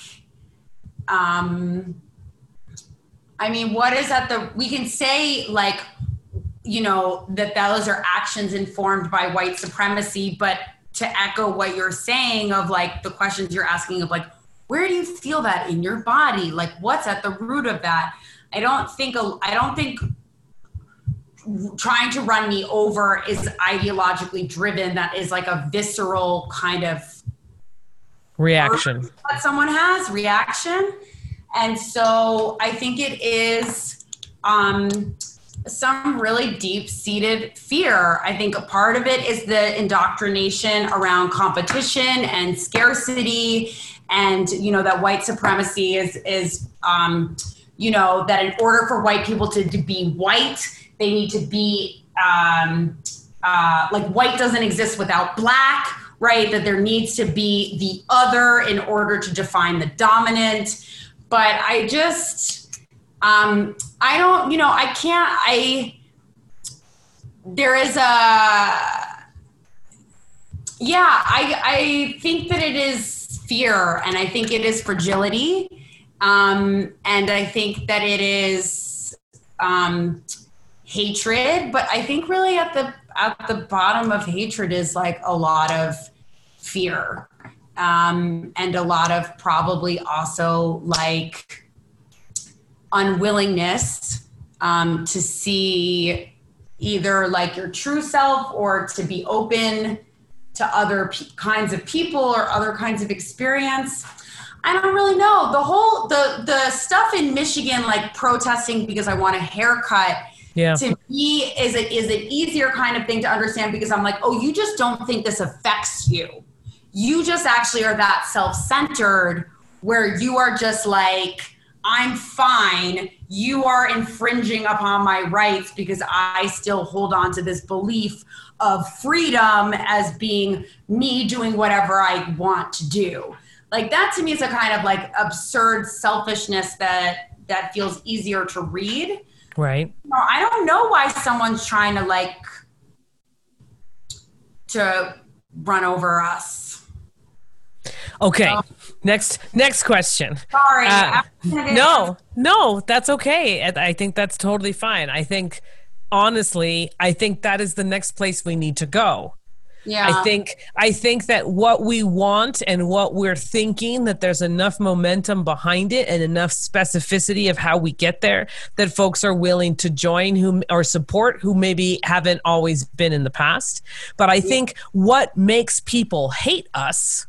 um i mean what is at the we can say like you know that those are actions informed by white supremacy but to echo what you're saying of like the questions you're asking of like where do you feel that in your body? Like what's at the root of that? I don't think i don't think trying to run me over is ideologically driven. That is like a visceral kind of reaction. that someone has reaction. And so i think it is um some really deep seated fear. I think a part of it is the indoctrination around competition and scarcity, and you know that white supremacy is is um, you know that in order for white people to, to be white, they need to be um, uh, like white doesn't exist without black. Right, that there needs to be the other in order to define the dominant. But I just, um, I don't, you know, I can't, I, there is a, yeah, I, I think that it is fear and I think it is fragility. Um, and I think that it is um, hatred, but I think really at the, at the bottom of hatred is like a lot of fear um, and a lot of probably also like unwillingness um, to see either like your true self or to be open to other p- kinds of people or other kinds of experience. I don't really know. The whole the the stuff in Michigan like protesting because I want a haircut Yeah. to me is it is is an easier kind of thing to understand because I'm like, oh, you just don't think this affects you. You just actually are that self-centered where you are just like, I'm fine. You are infringing upon my rights because I still hold on to this belief of freedom as being me doing whatever I want to do. Like that to me is a kind of like absurd selfishness that that feels easier to read. Right. No, I don't know why someone's trying to like to run over us. Okay. Um, next next question. Sorry. Uh, No, no, that's okay. I think that's totally fine. I think honestly, I think that is the next place we need to go. Yeah. I think I think that what we want and what we're thinking that there's enough momentum behind it and enough specificity of how we get there that folks are willing to join who or support who maybe haven't always been in the past. But I think what makes people hate us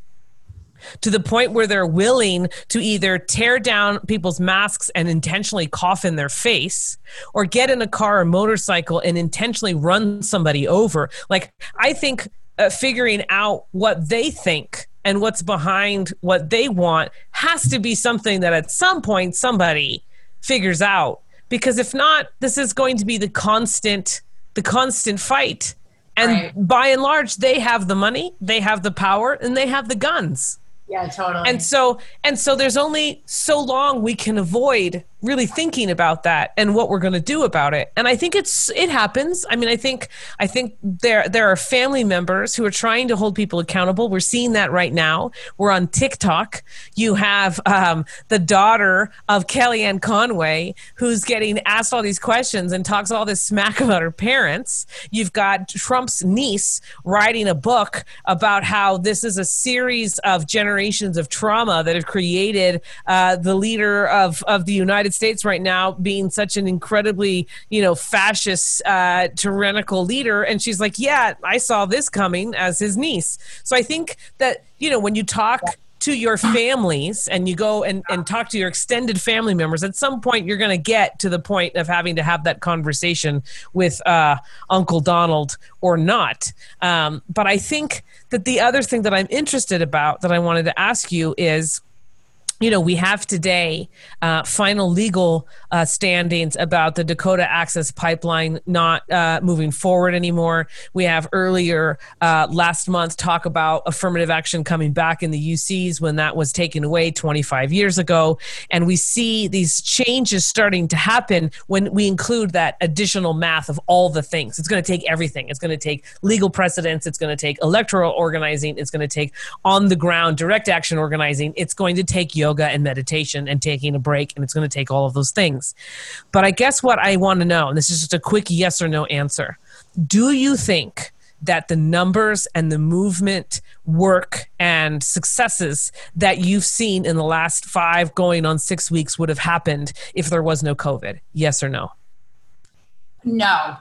to the point where they're willing to either tear down people's masks and intentionally cough in their face or get in a car or motorcycle and intentionally run somebody over. Like, I think uh, figuring out what they think and what's behind what they want has to be something that at some point somebody figures out because if not this is going to be the constant the constant fight and Right. by and large they have the money they have the power and they have the guns yeah, totally. and so and so there's only so long we can avoid really thinking about that and what we're going to do about it. And i think it's it happens. I mean i think i think there there are family members who are trying to hold people accountable. We're seeing that right now. We're on tiktok. You have um, the daughter of kellyanne conway who's getting asked all these questions and talks all this smack about her parents. You've got trump's niece writing a book about how this is a series of generations of trauma that have created uh, the leader of, of the United States right now being such an incredibly, you know, fascist, uh, tyrannical leader. And she's like, yeah, I saw this coming as his niece. So I think that, you know, when you talk to your families and you go and, and talk to your extended family members, at some point you're going to get to the point of having to have that conversation with uh, Uncle Donald or not. Um, but I think that the other thing that I'm interested about that I wanted to ask you is you know, we have today uh, final legal uh, standings about the Dakota Access Pipeline not uh, moving forward anymore. We have earlier uh, last month talk about affirmative action coming back in the UCs when that was taken away 25 years ago. And we see these changes starting to happen when we include that additional math of all the things. It's going to take everything. It's going to take legal precedents. It's going to take electoral organizing. It's going to take on the ground direct action organizing. It's going to take yoga and meditation and taking a break. And it's going to take all of those things. But I guess what I want to know, and this is just a quick yes or no answer do you think that the numbers and the movement work and successes that you've seen in the last five going on six weeks would have happened if there was no COVID? Yes or no? no.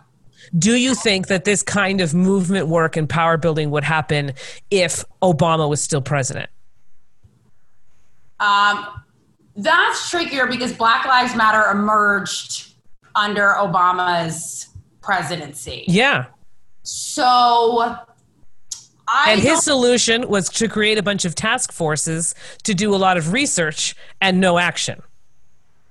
Do you think that this kind of movement work and power building would happen if Obama was still president? Um, that's trickier because Black Lives Matter emerged under Obama's presidency. Yeah. So I And his solution was to create a bunch of task forces to do a lot of research and no action.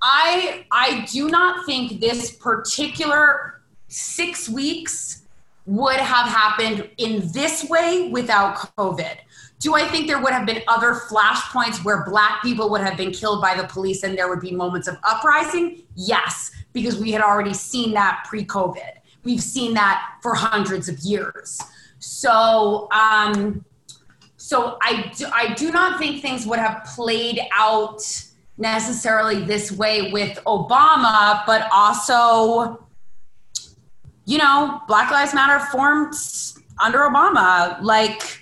I I do not think this particular six weeks would have happened in this way without COVID. Do I think there would have been other flashpoints where black people would have been killed by the police and there would be moments of uprising? Yes, because we had already seen that pre-COVID. We've seen that for hundreds of years. So um, so I do, I do not think things would have played out necessarily this way with Obama, but also, you know, Black Lives Matter formed under Obama. Like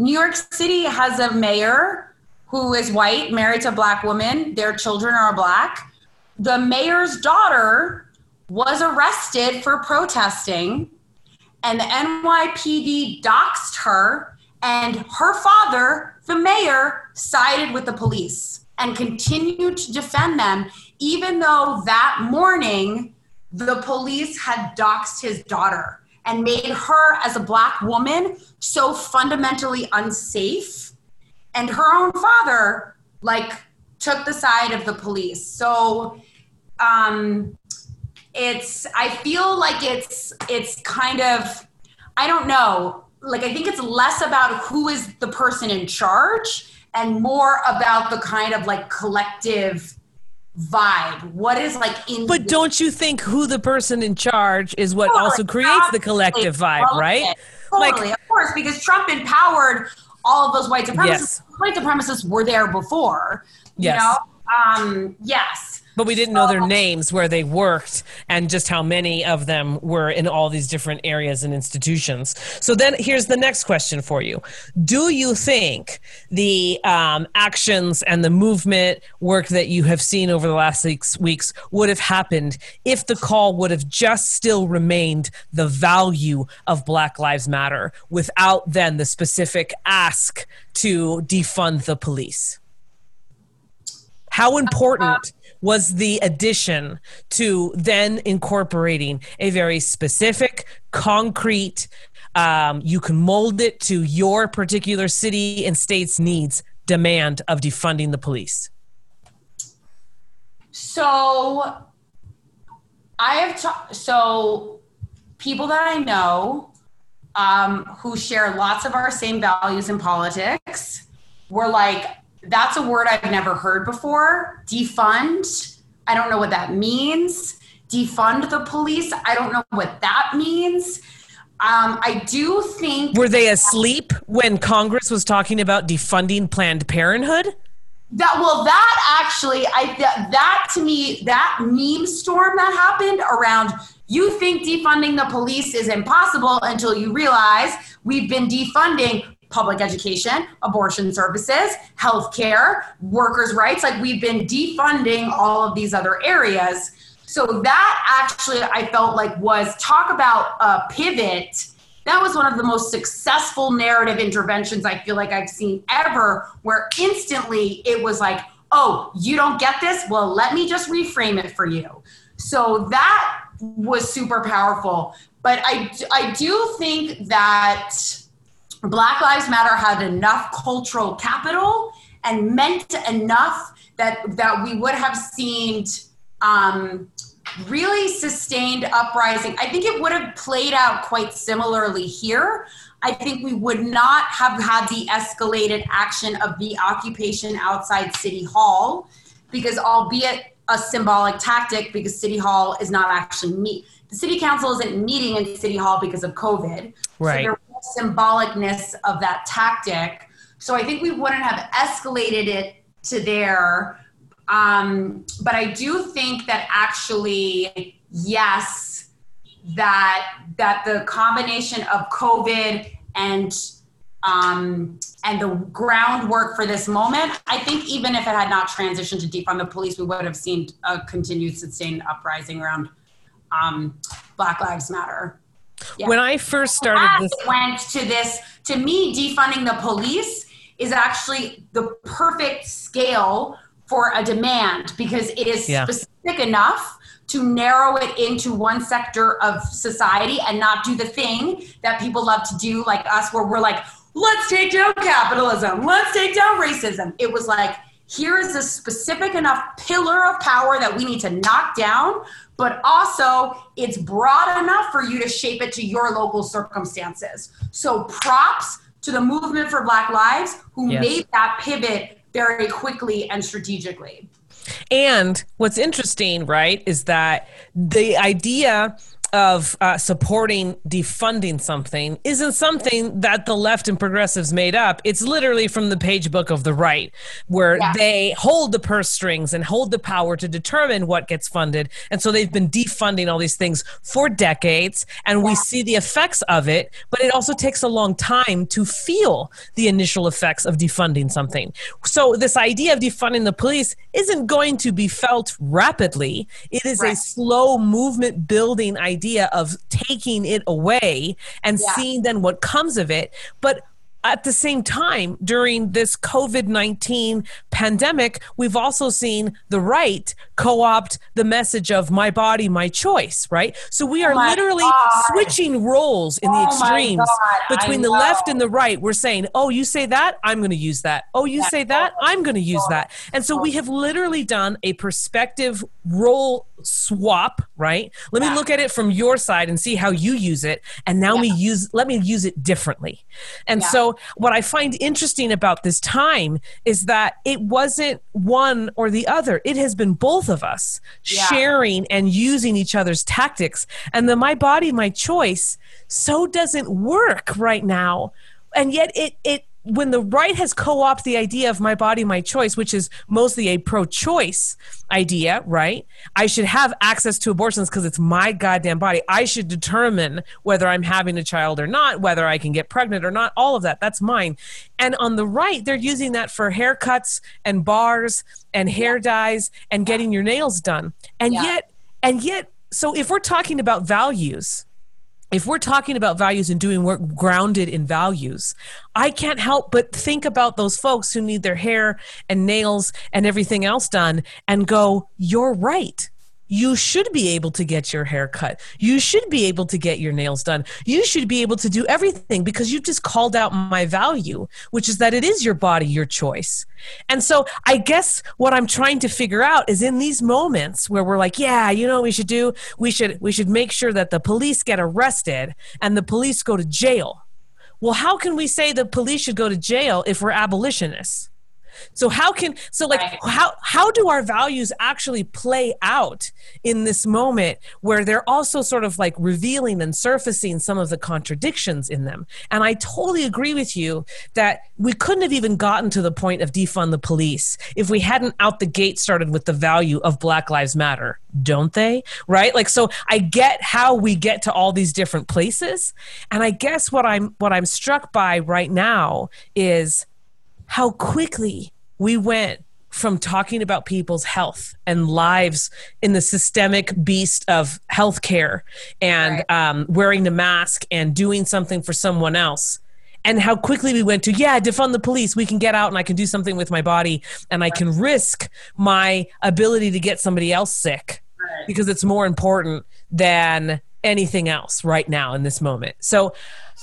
New York City has a mayor who is white, married to a black woman. Their children are black. the mayor's daughter was arrested for protesting, and the NYPD doxed her, and her father, the mayor, sided with the police and continued to defend them, even though that morning the police had doxed his daughter and made her, as a black woman, so fundamentally unsafe. And her own father, like, took the side of the police. So, um, it's i feel like it's it's kind of i don't know like i think it's less about who is the person in charge and more about the kind of like collective vibe what is like in But don't you think who the person in charge is what Totally. also creates the collective vibe, Totally. right? Totally, of course, because Trump empowered all of those white supremacists. Yes. White supremacists were there before. Yes. You know? Um, yes. But we didn't know their names, where they worked, and just how many of them were in all these different areas and institutions. So then here's the next question for you Do you think the um, actions and the movement work that you have seen over the last six weeks would have happened if the call would have just still remained the value of Black Lives Matter without then the specific ask to defund the police? How important was the addition to then incorporating a very specific, concrete, um, you can mold it to your particular city and state's needs demand of defunding the police? So I have ta- so people that I know um, who share lots of our same values in politics were like, that's a word I've never heard before. Defund. I don't know what that means. Defund the police. I don't know what that means. Um, I do think Were they asleep when Congress was talking about defunding Planned Parenthood? That well, that actually, I that, that to me, that meme storm that happened around. You think defunding the police is impossible until you realize we've been defunding public education, abortion services, healthcare, workers' rights. Like we've been defunding all of these other areas. So that actually, I felt like was talk about a pivot that was one of the most successful narrative interventions I feel like I've seen ever, where instantly it was like, oh, you don't get this? Well, let me just reframe it for you. So that was super powerful. But I, I do think that Black Lives Matter had enough cultural capital and meant enough that, that we would have seen um, really sustained uprising. I think it would have played out quite similarly here. I think we would not have had the escalated action of the occupation outside City Hall, because albeit a symbolic tactic, because City Hall is not actually meet. The City Council isn't meeting in City Hall because of COVID. Right. So was symbolicness of that tactic. So I think we wouldn't have escalated it to there. Um, but I do think that actually, yes, that that the combination of COVID and um, and the groundwork for this moment, I think even if it had not transitioned to defund the police, we would have seen a continued sustained uprising around um, Black Lives Matter. Yeah. When I first started That this, went to this to me defunding the police is actually the perfect scale for a demand because it is Yeah. specific enough to narrow it into one sector of society and not do the thing that people love to do like us where we're like let's take down capitalism let's take down racism it was like here is a specific enough pillar of power that we need to knock down but also it's broad enough for you to shape it to your local circumstances so props to the movement for black lives who Yes. made that pivot very quickly and strategically And what's interesting, right, is that the idea of uh, supporting defunding something isn't something that the left and progressives made up. It's literally from the page book of the right, where yeah. they hold the purse strings and hold the power to determine what gets funded. And so they've been defunding all these things for decades, and we see the effects of it, but it also takes a long time to feel the initial effects of defunding something. So this idea of defunding the police isn't going to be felt rapidly. It is right. a slow movement building idea idea of taking it away and yeah. seeing then what comes of it. But at the same time, during this COVID 19 pandemic, we've also seen the right co opt the message of my body, my choice, right? So we are oh literally God. switching roles in the oh extremes between the left and the right. We're saying, oh, you say that, I'm going to use that. Oh, you say that, I'm going to use that. And so we have literally done a perspective role swap, right? Let yeah. me look at it from your side and see how you use it. And now yeah. me use, let me use it differently. And yeah. so what I find interesting about this time is that it wasn't one or the other. It has been both of us sharing and using each other's tactics. And the my body, my choice so doesn't work right now. And yet it, it, when the right has co-opted the idea of my body my choice which is mostly a pro-choice idea right? I should have access to abortions because it's my goddamn body. I should determine whether i'm having a child or not whether i can get pregnant or not all of that. That's mine. And on the right they're using that for haircuts and bars and hair dyes and getting your nails done. And yeah. yet and yet so if we're talking about values if we're talking about values and doing work grounded in values, I can't help but think about those folks who need their hair and nails and everything else done and go, you're right you should be able to get your hair cut. You should be able to get your nails done. You should be able to do everything because you've just called out my value, which is that it is your body, your choice. And so I guess what I'm trying to figure out is in these moments where we're like, yeah, you know what we should do? We should we should make sure that the police get arrested and the police go to jail. Well, how can we say the police should go to jail if we're abolitionists? So how can so like right. how how do our values actually play out in this moment where they're also sort of like revealing and surfacing some of the contradictions in them? And I totally agree with you that we couldn't have even gotten to the point of defund the police if we hadn't out the gate started with the value of Black Lives Matter, don't they? Right? Like so I get how we get to all these different places. And I guess what I'm what I'm struck by right now is how quickly we went from talking about people's health and lives in the systemic beast of healthcare and right. um, wearing the mask and doing something for someone else and how quickly we went to yeah defund the police we can get out and i can do something with my body and i can risk my ability to get somebody else sick right. because it's more important than anything else right now in this moment so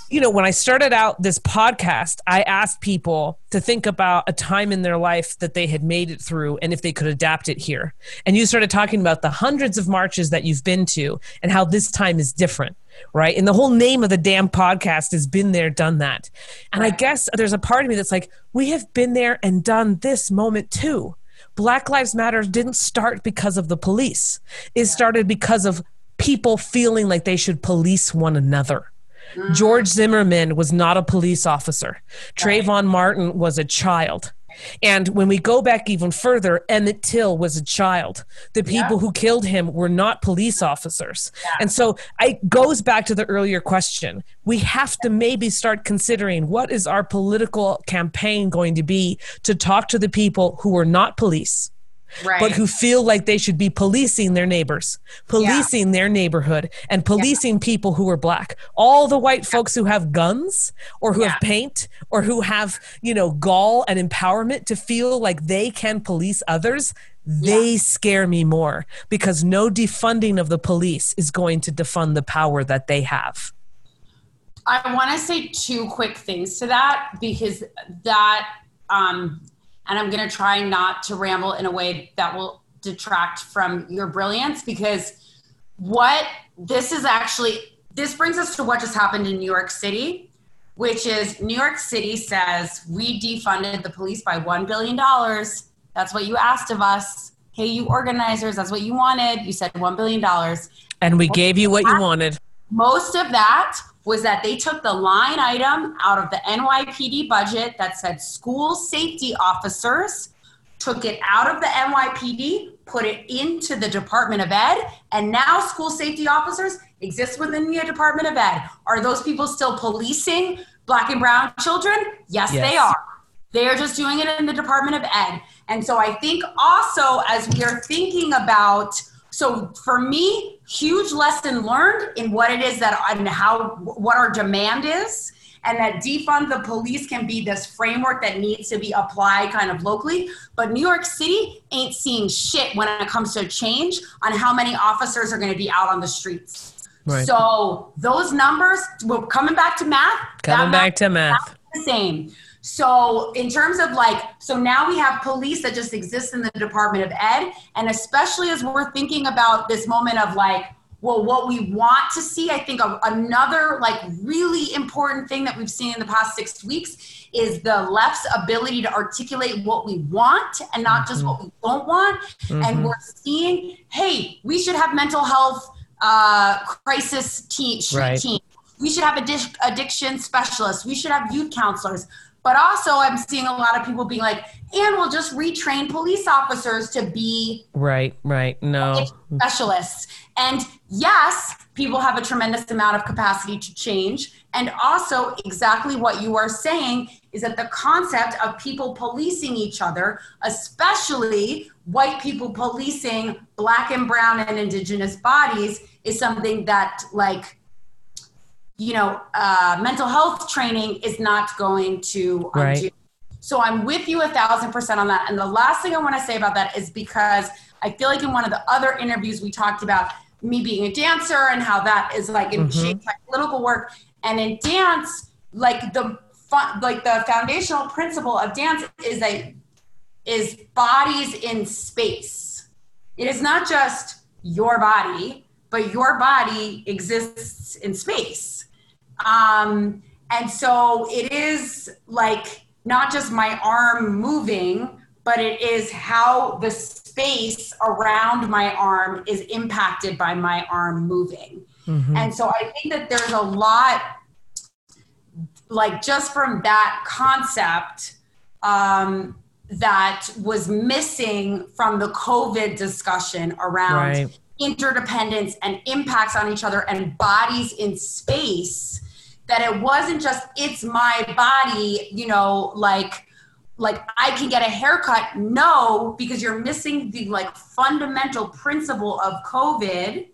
you know, when I started out this podcast, I asked people to think about a time in their life that they had made it through and if they could adapt it here. And you started talking about the hundreds of marches that you've been to and how this time is different, right? And the whole name of the damn podcast has been there, done that. And I guess there's a part of me that's like, we have been there and done this moment too. Black Lives Matter didn't start because of the police, it started because of people feeling like they should police one another George Zimmerman was not a police officer. Trayvon Martin was a child. And when we go back even further, Emmett Till was a child. The people yeah. who killed him were not police officers. Yeah. And so it goes back to the earlier question. We have to maybe start considering what is our political campaign going to be to talk to the people who are not police right. but who feel like they should be policing their neighbors, policing yeah. their neighborhood, and policing yeah. people who are black. All the white folks who have guns or who yeah. have paint or who have, you know, gall and empowerment to feel like they can police others, they scare me more because no defunding of the police is going to defund the power that they have. I want to say two quick things to that because that um, and I'm going to try not to ramble in a way that will detract from your brilliance because what this is actually this brings us to what just happened in New York City, which is New York City says we defunded the police by $1 billion. That's what you asked of us. hey, you organizers, that's what you wanted. You said $1 billion. And we gave you what you wanted. Most of that was that they took the line item out of the NYPD budget that said school safety officers, took it out of the NYPD, put it into the Department of Ed, and now school safety officers exist within the Department of Ed. Are those people still policing black and brown children? Yes, Yes. they are. They are just doing it in the Department of Ed. And so I think also as we are thinking about, so for me, huge lesson learned in what it is that and how what our demand is, and that defund the police can be this framework that needs to be applied kind of locally. But New York City ain't seeing shit when it comes to change on how many officers are going to be out on the streets. Right. So those numbers, we're coming back to math. Coming back to math. the same. So, in terms of like, so now we have police that just exist in the Department of Ed. And especially as we're thinking about this moment of like, well, what we want to see, I think a, another like really important thing that we've seen in the past six weeks is the left's ability to articulate what we want and not just what we don't want. And we're seeing, hey, we should have mental health uh, crisis team, Right. team. We should have addic- addiction specialists. We should have youth counselors. But also, I'm seeing a lot of people being like, and we'll just retrain police officers to be Right, right. No. specialists. And yes, people have a tremendous amount of capacity to change. And also, exactly what you are saying is that the concept of people policing each other, especially white people policing black and brown and indigenous bodies, is something that, like, you know, uh, mental health training is not going to undo. Right. So I'm with you a thousand percent on that. And the last thing I want to say about that is because I feel like in one of the other interviews we talked about me being a dancer and how that is like in shaped my political work. And in dance, like the fun, like the foundational principle of dance is that is bodies in space. It is not just your body, but your body exists in space. Um, and so it is like not just my arm moving, but it is how the space around my arm is impacted by my arm moving. And so I think that there's a lot, like just from that concept, um, that was missing from the COVID discussion around Right. interdependence and impacts on each other and bodies in space that it wasn't just it's my body you know like like i can get a haircut. No because you're missing the like fundamental principle of covid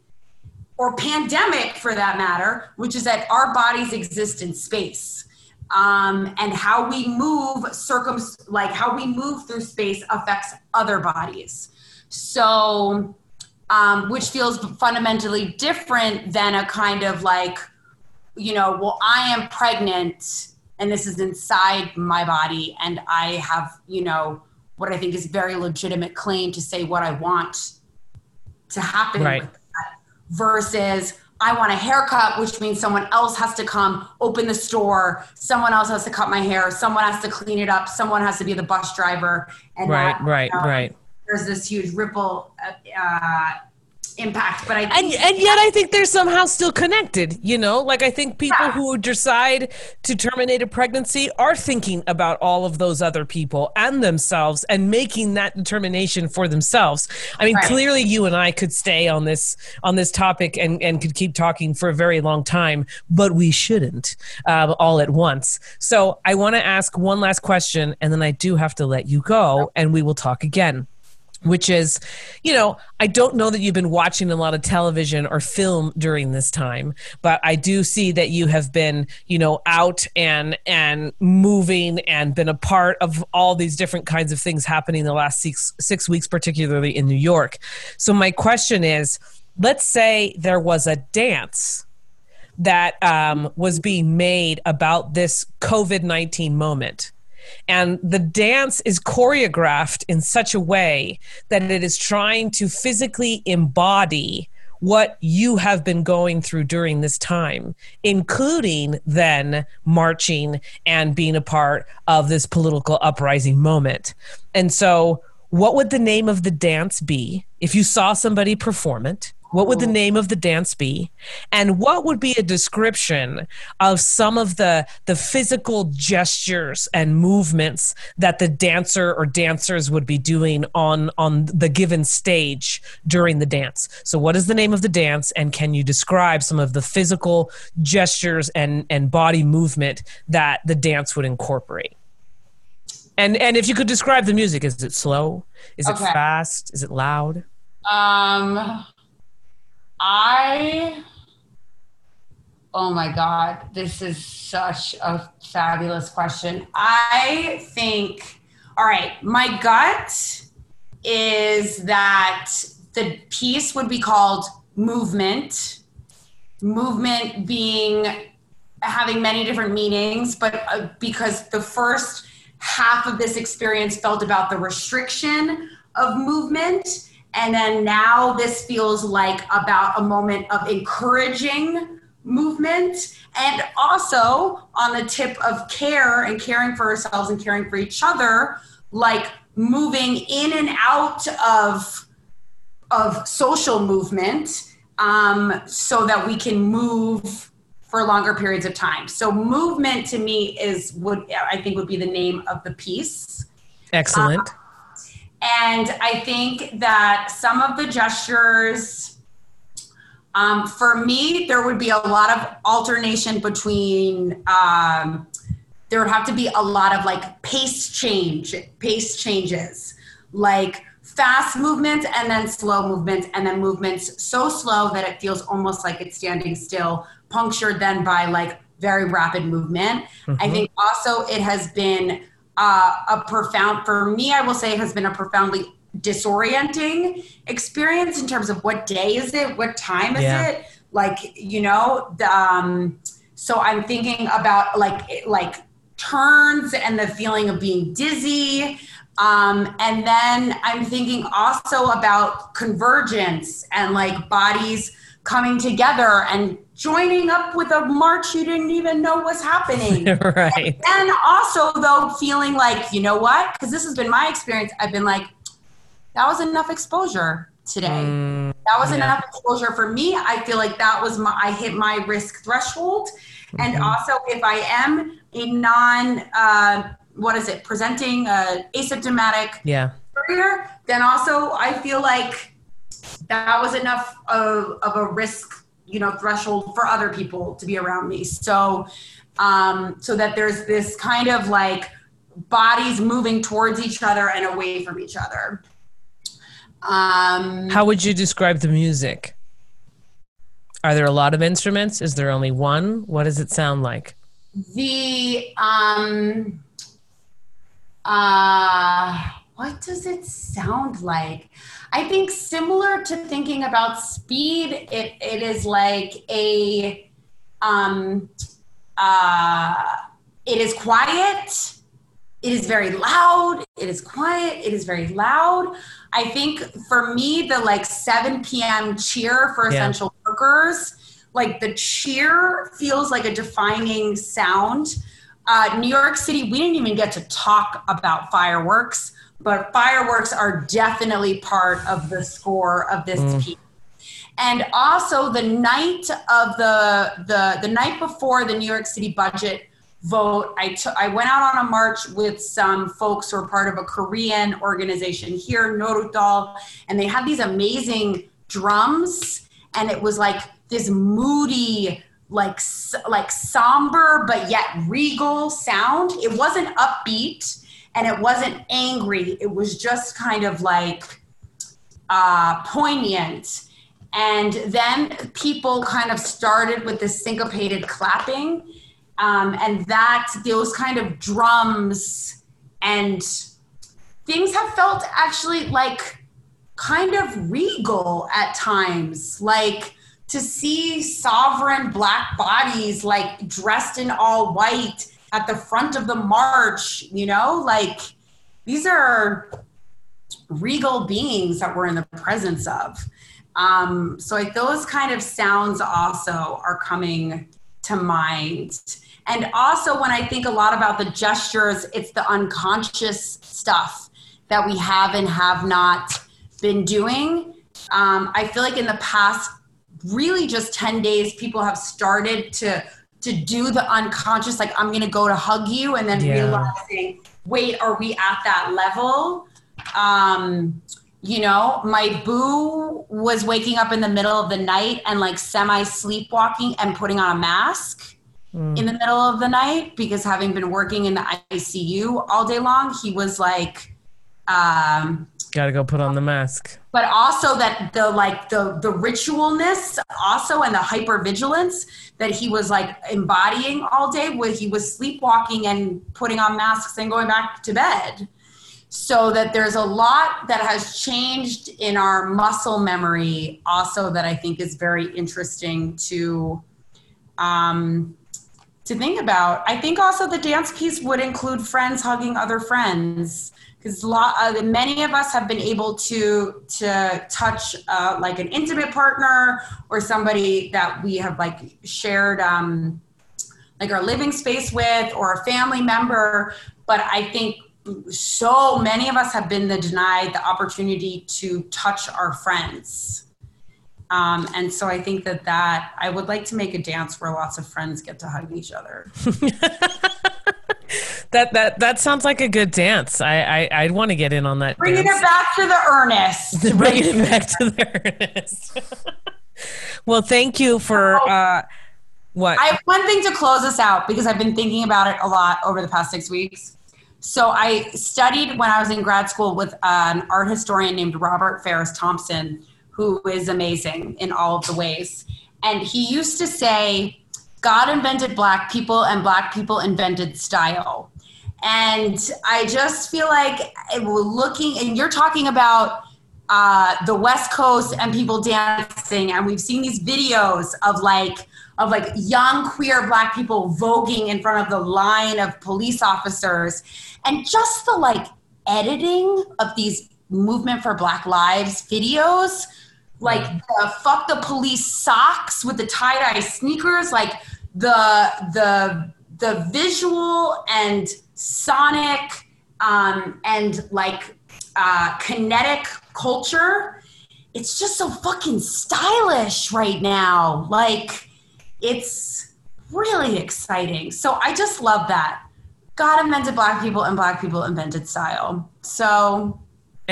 or pandemic for that matter which is that our bodies exist in space. Um, and how we move circum like how we move through space affects other bodies. So um, which feels fundamentally different than a kind of like, you know, well, I am pregnant and this is inside my body, and I have, you know, what I think is very legitimate claim to say what I want to happen Right. versus I want a haircut, which means someone else has to come open the store, someone else has to cut my hair, someone has to clean it up, someone has to be the bus driver, and Right, that, right, right. there's this huge ripple uh, uh, impact. But I and and yet I think they're somehow still connected. You know, like I think people Yeah. who decide to terminate a pregnancy are thinking about all of those other people and themselves and making that determination for themselves. I mean, Right. clearly you and I could stay on this on this topic and and could keep talking for a very long time, but we shouldn't um, all at once. So I want to ask one last question, and then I do have to let you go, and we will talk again which is, you know, I don't know that you've been watching a lot of television or film during this time, but I do see that you have been, you know, out and and moving and been a part of all these different kinds of things happening the last six six weeks, particularly in New York. So my question is, let's say there was a dance that um, was being made about this COVID 19 moment. And the dance is choreographed in such a way that it is trying to physically embody what you have been going through during this time, including then marching and being a part of this political uprising moment. And so, what would the name of the dance be if you saw somebody perform it? What would the name of the dance be? And what would be a description of some of the the physical gestures and movements that the dancer or dancers would be doing on on the given stage during the dance? So what is the name of the dance and can you describe some of the physical gestures and and body movement that the dance would incorporate? And and if you could describe the music, is it slow? Is it fast? Is it loud? Um, I. Oh my God, this is such a fabulous question. I think, all right, my gut is that the piece would be called Movement. Movement being having many different meanings, but uh, because the first half of this experience felt about the restriction of movement. And then now this feels like about a moment of encouraging movement and also on the tip of care and caring for ourselves and caring for each other, like moving in and out of of social movement um, so that we can move for longer periods of time. So movement to me is would I think would be the name of the piece. Excellent. And I think that some of the gestures, um, for me, there would be a lot of alternation between, um, there would have to be a lot of like pace change, pace changes, like fast movements and then slow movements, and then movements so slow that it feels almost like it's standing still, punctured then by like very rapid movement. I think also it has been uh, a profound, for me, I will say, has been a profoundly disorienting experience in terms of what day is it, what time is Yeah. it, like you know. The, um, so I'm thinking about like like turns and the feeling of being dizzy. Um, and then I'm thinking also about convergence and like bodies coming together and joining up with a march you didn't even know was happening. right. And also, though, feeling like, you know what? Because this has been my experience. I've been like, that was enough exposure today. Mm, that was yeah. enough exposure for me. I feel like that was my, I hit my risk threshold. And Mm-hmm. also, if I am a non, uh, what is it, presenting uh, asymptomatic yeah. career, then also I feel like that was enough of, of a risk, you know, threshold for other people to be around me. So, um, so that there's this kind of like bodies moving towards each other and away from each other. Um, How would you describe the music? Are there a lot of instruments? Is there only one? What does it sound like? the um, uh, what does it sound like? I think similar to thinking about speed, it, it is like a um, uh, it is quiet. It is very loud. It is quiet. It is very loud. I think for me, the like 7 p.m. cheer for Yeah. essential workers, like the cheer feels like a defining sound. Uh, New York City, we didn't even get to talk about fireworks, but fireworks are definitely part of the score of this piece and also the night of the the the night before the New York City budget vote, I took I went out on a march with some folks who are part of a Korean organization here, Nodutdol, and they had these amazing drums, and it was like this moody. Like like somber but yet regal sound. It wasn't upbeat and it wasn't angry. It was just kind of like uh, poignant. And then people kind of started with this syncopated clapping. Um, and that, those kind of drums and things have felt actually like kind of regal at times. Like to see sovereign black bodies like dressed in all white at the front of the march, you know, like these are regal beings that we're in the presence of. Um, so like those kind of sounds also are coming to mind. And also when I think a lot about the gestures, it's the unconscious stuff that we have and have not been doing. Um, I feel like in the past, really just 10 days, people have started to to do the unconscious, like I'm gonna go to hug you, and then Yeah. realizing, wait, are we at that level? Um, you know, my boo was waking up in the middle of the night and like semi sleepwalking and putting on a mask in the middle of the night because having been working in the ICU all day long, he was like, um, Gotta go put on the mask. but also that the like the the ritualness also and the hypervigilance that he was like embodying all day where he was sleepwalking and putting on masks and going back to bed so that there's a lot that has changed in our muscle memory also that i think is very interesting to um, to think about. I think also the dance piece would include friends hugging other friends because uh, many of us have been able to to touch uh, like an intimate partner or somebody that we have like shared um, like our living space with or a family member. But i think so many of us have been the denied the opportunity to touch our friends um, and so i think that that i would like to make a dance where lots of friends get to hug each other That that that sounds like a good dance. I, I I'd want to get in on that. bringing dance. it back to the earnest bringing it back to the earnest. well, thank you for uh, what? I have one thing to close us out because I've been thinking about it a lot over the past six weeks. So I studied when I was in grad school with an art historian named Robert Farris Thompson, who is amazing in all of the ways. And he used to say, God invented black people and black people invented style. And I just feel like we're looking, and you're talking about uh, the West Coast and people dancing, and we've seen these videos of like of like young queer black people voguing in front of the line of police officers, and just the like editing of these movement for Black Lives videos, like the fuck the police socks with the tie dye sneakers, like the the the visual and sonic um, and like uh, kinetic culture. It's just so fucking stylish right now. Like it's really exciting. So i just love that. God invented black people and black people invented style. So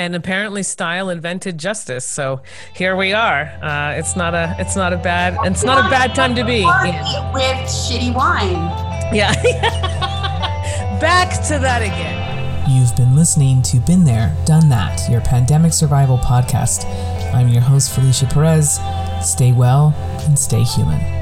and apparently, style invented justice. So here we are. Uh, it's not a it's not a bad it's not a bad time to be. Yeah. with shitty wine yeah. Back to that again. You've been listening to Been There, Done That, your pandemic survival podcast. I'm your host, Felicia Perez. Stay well and stay human.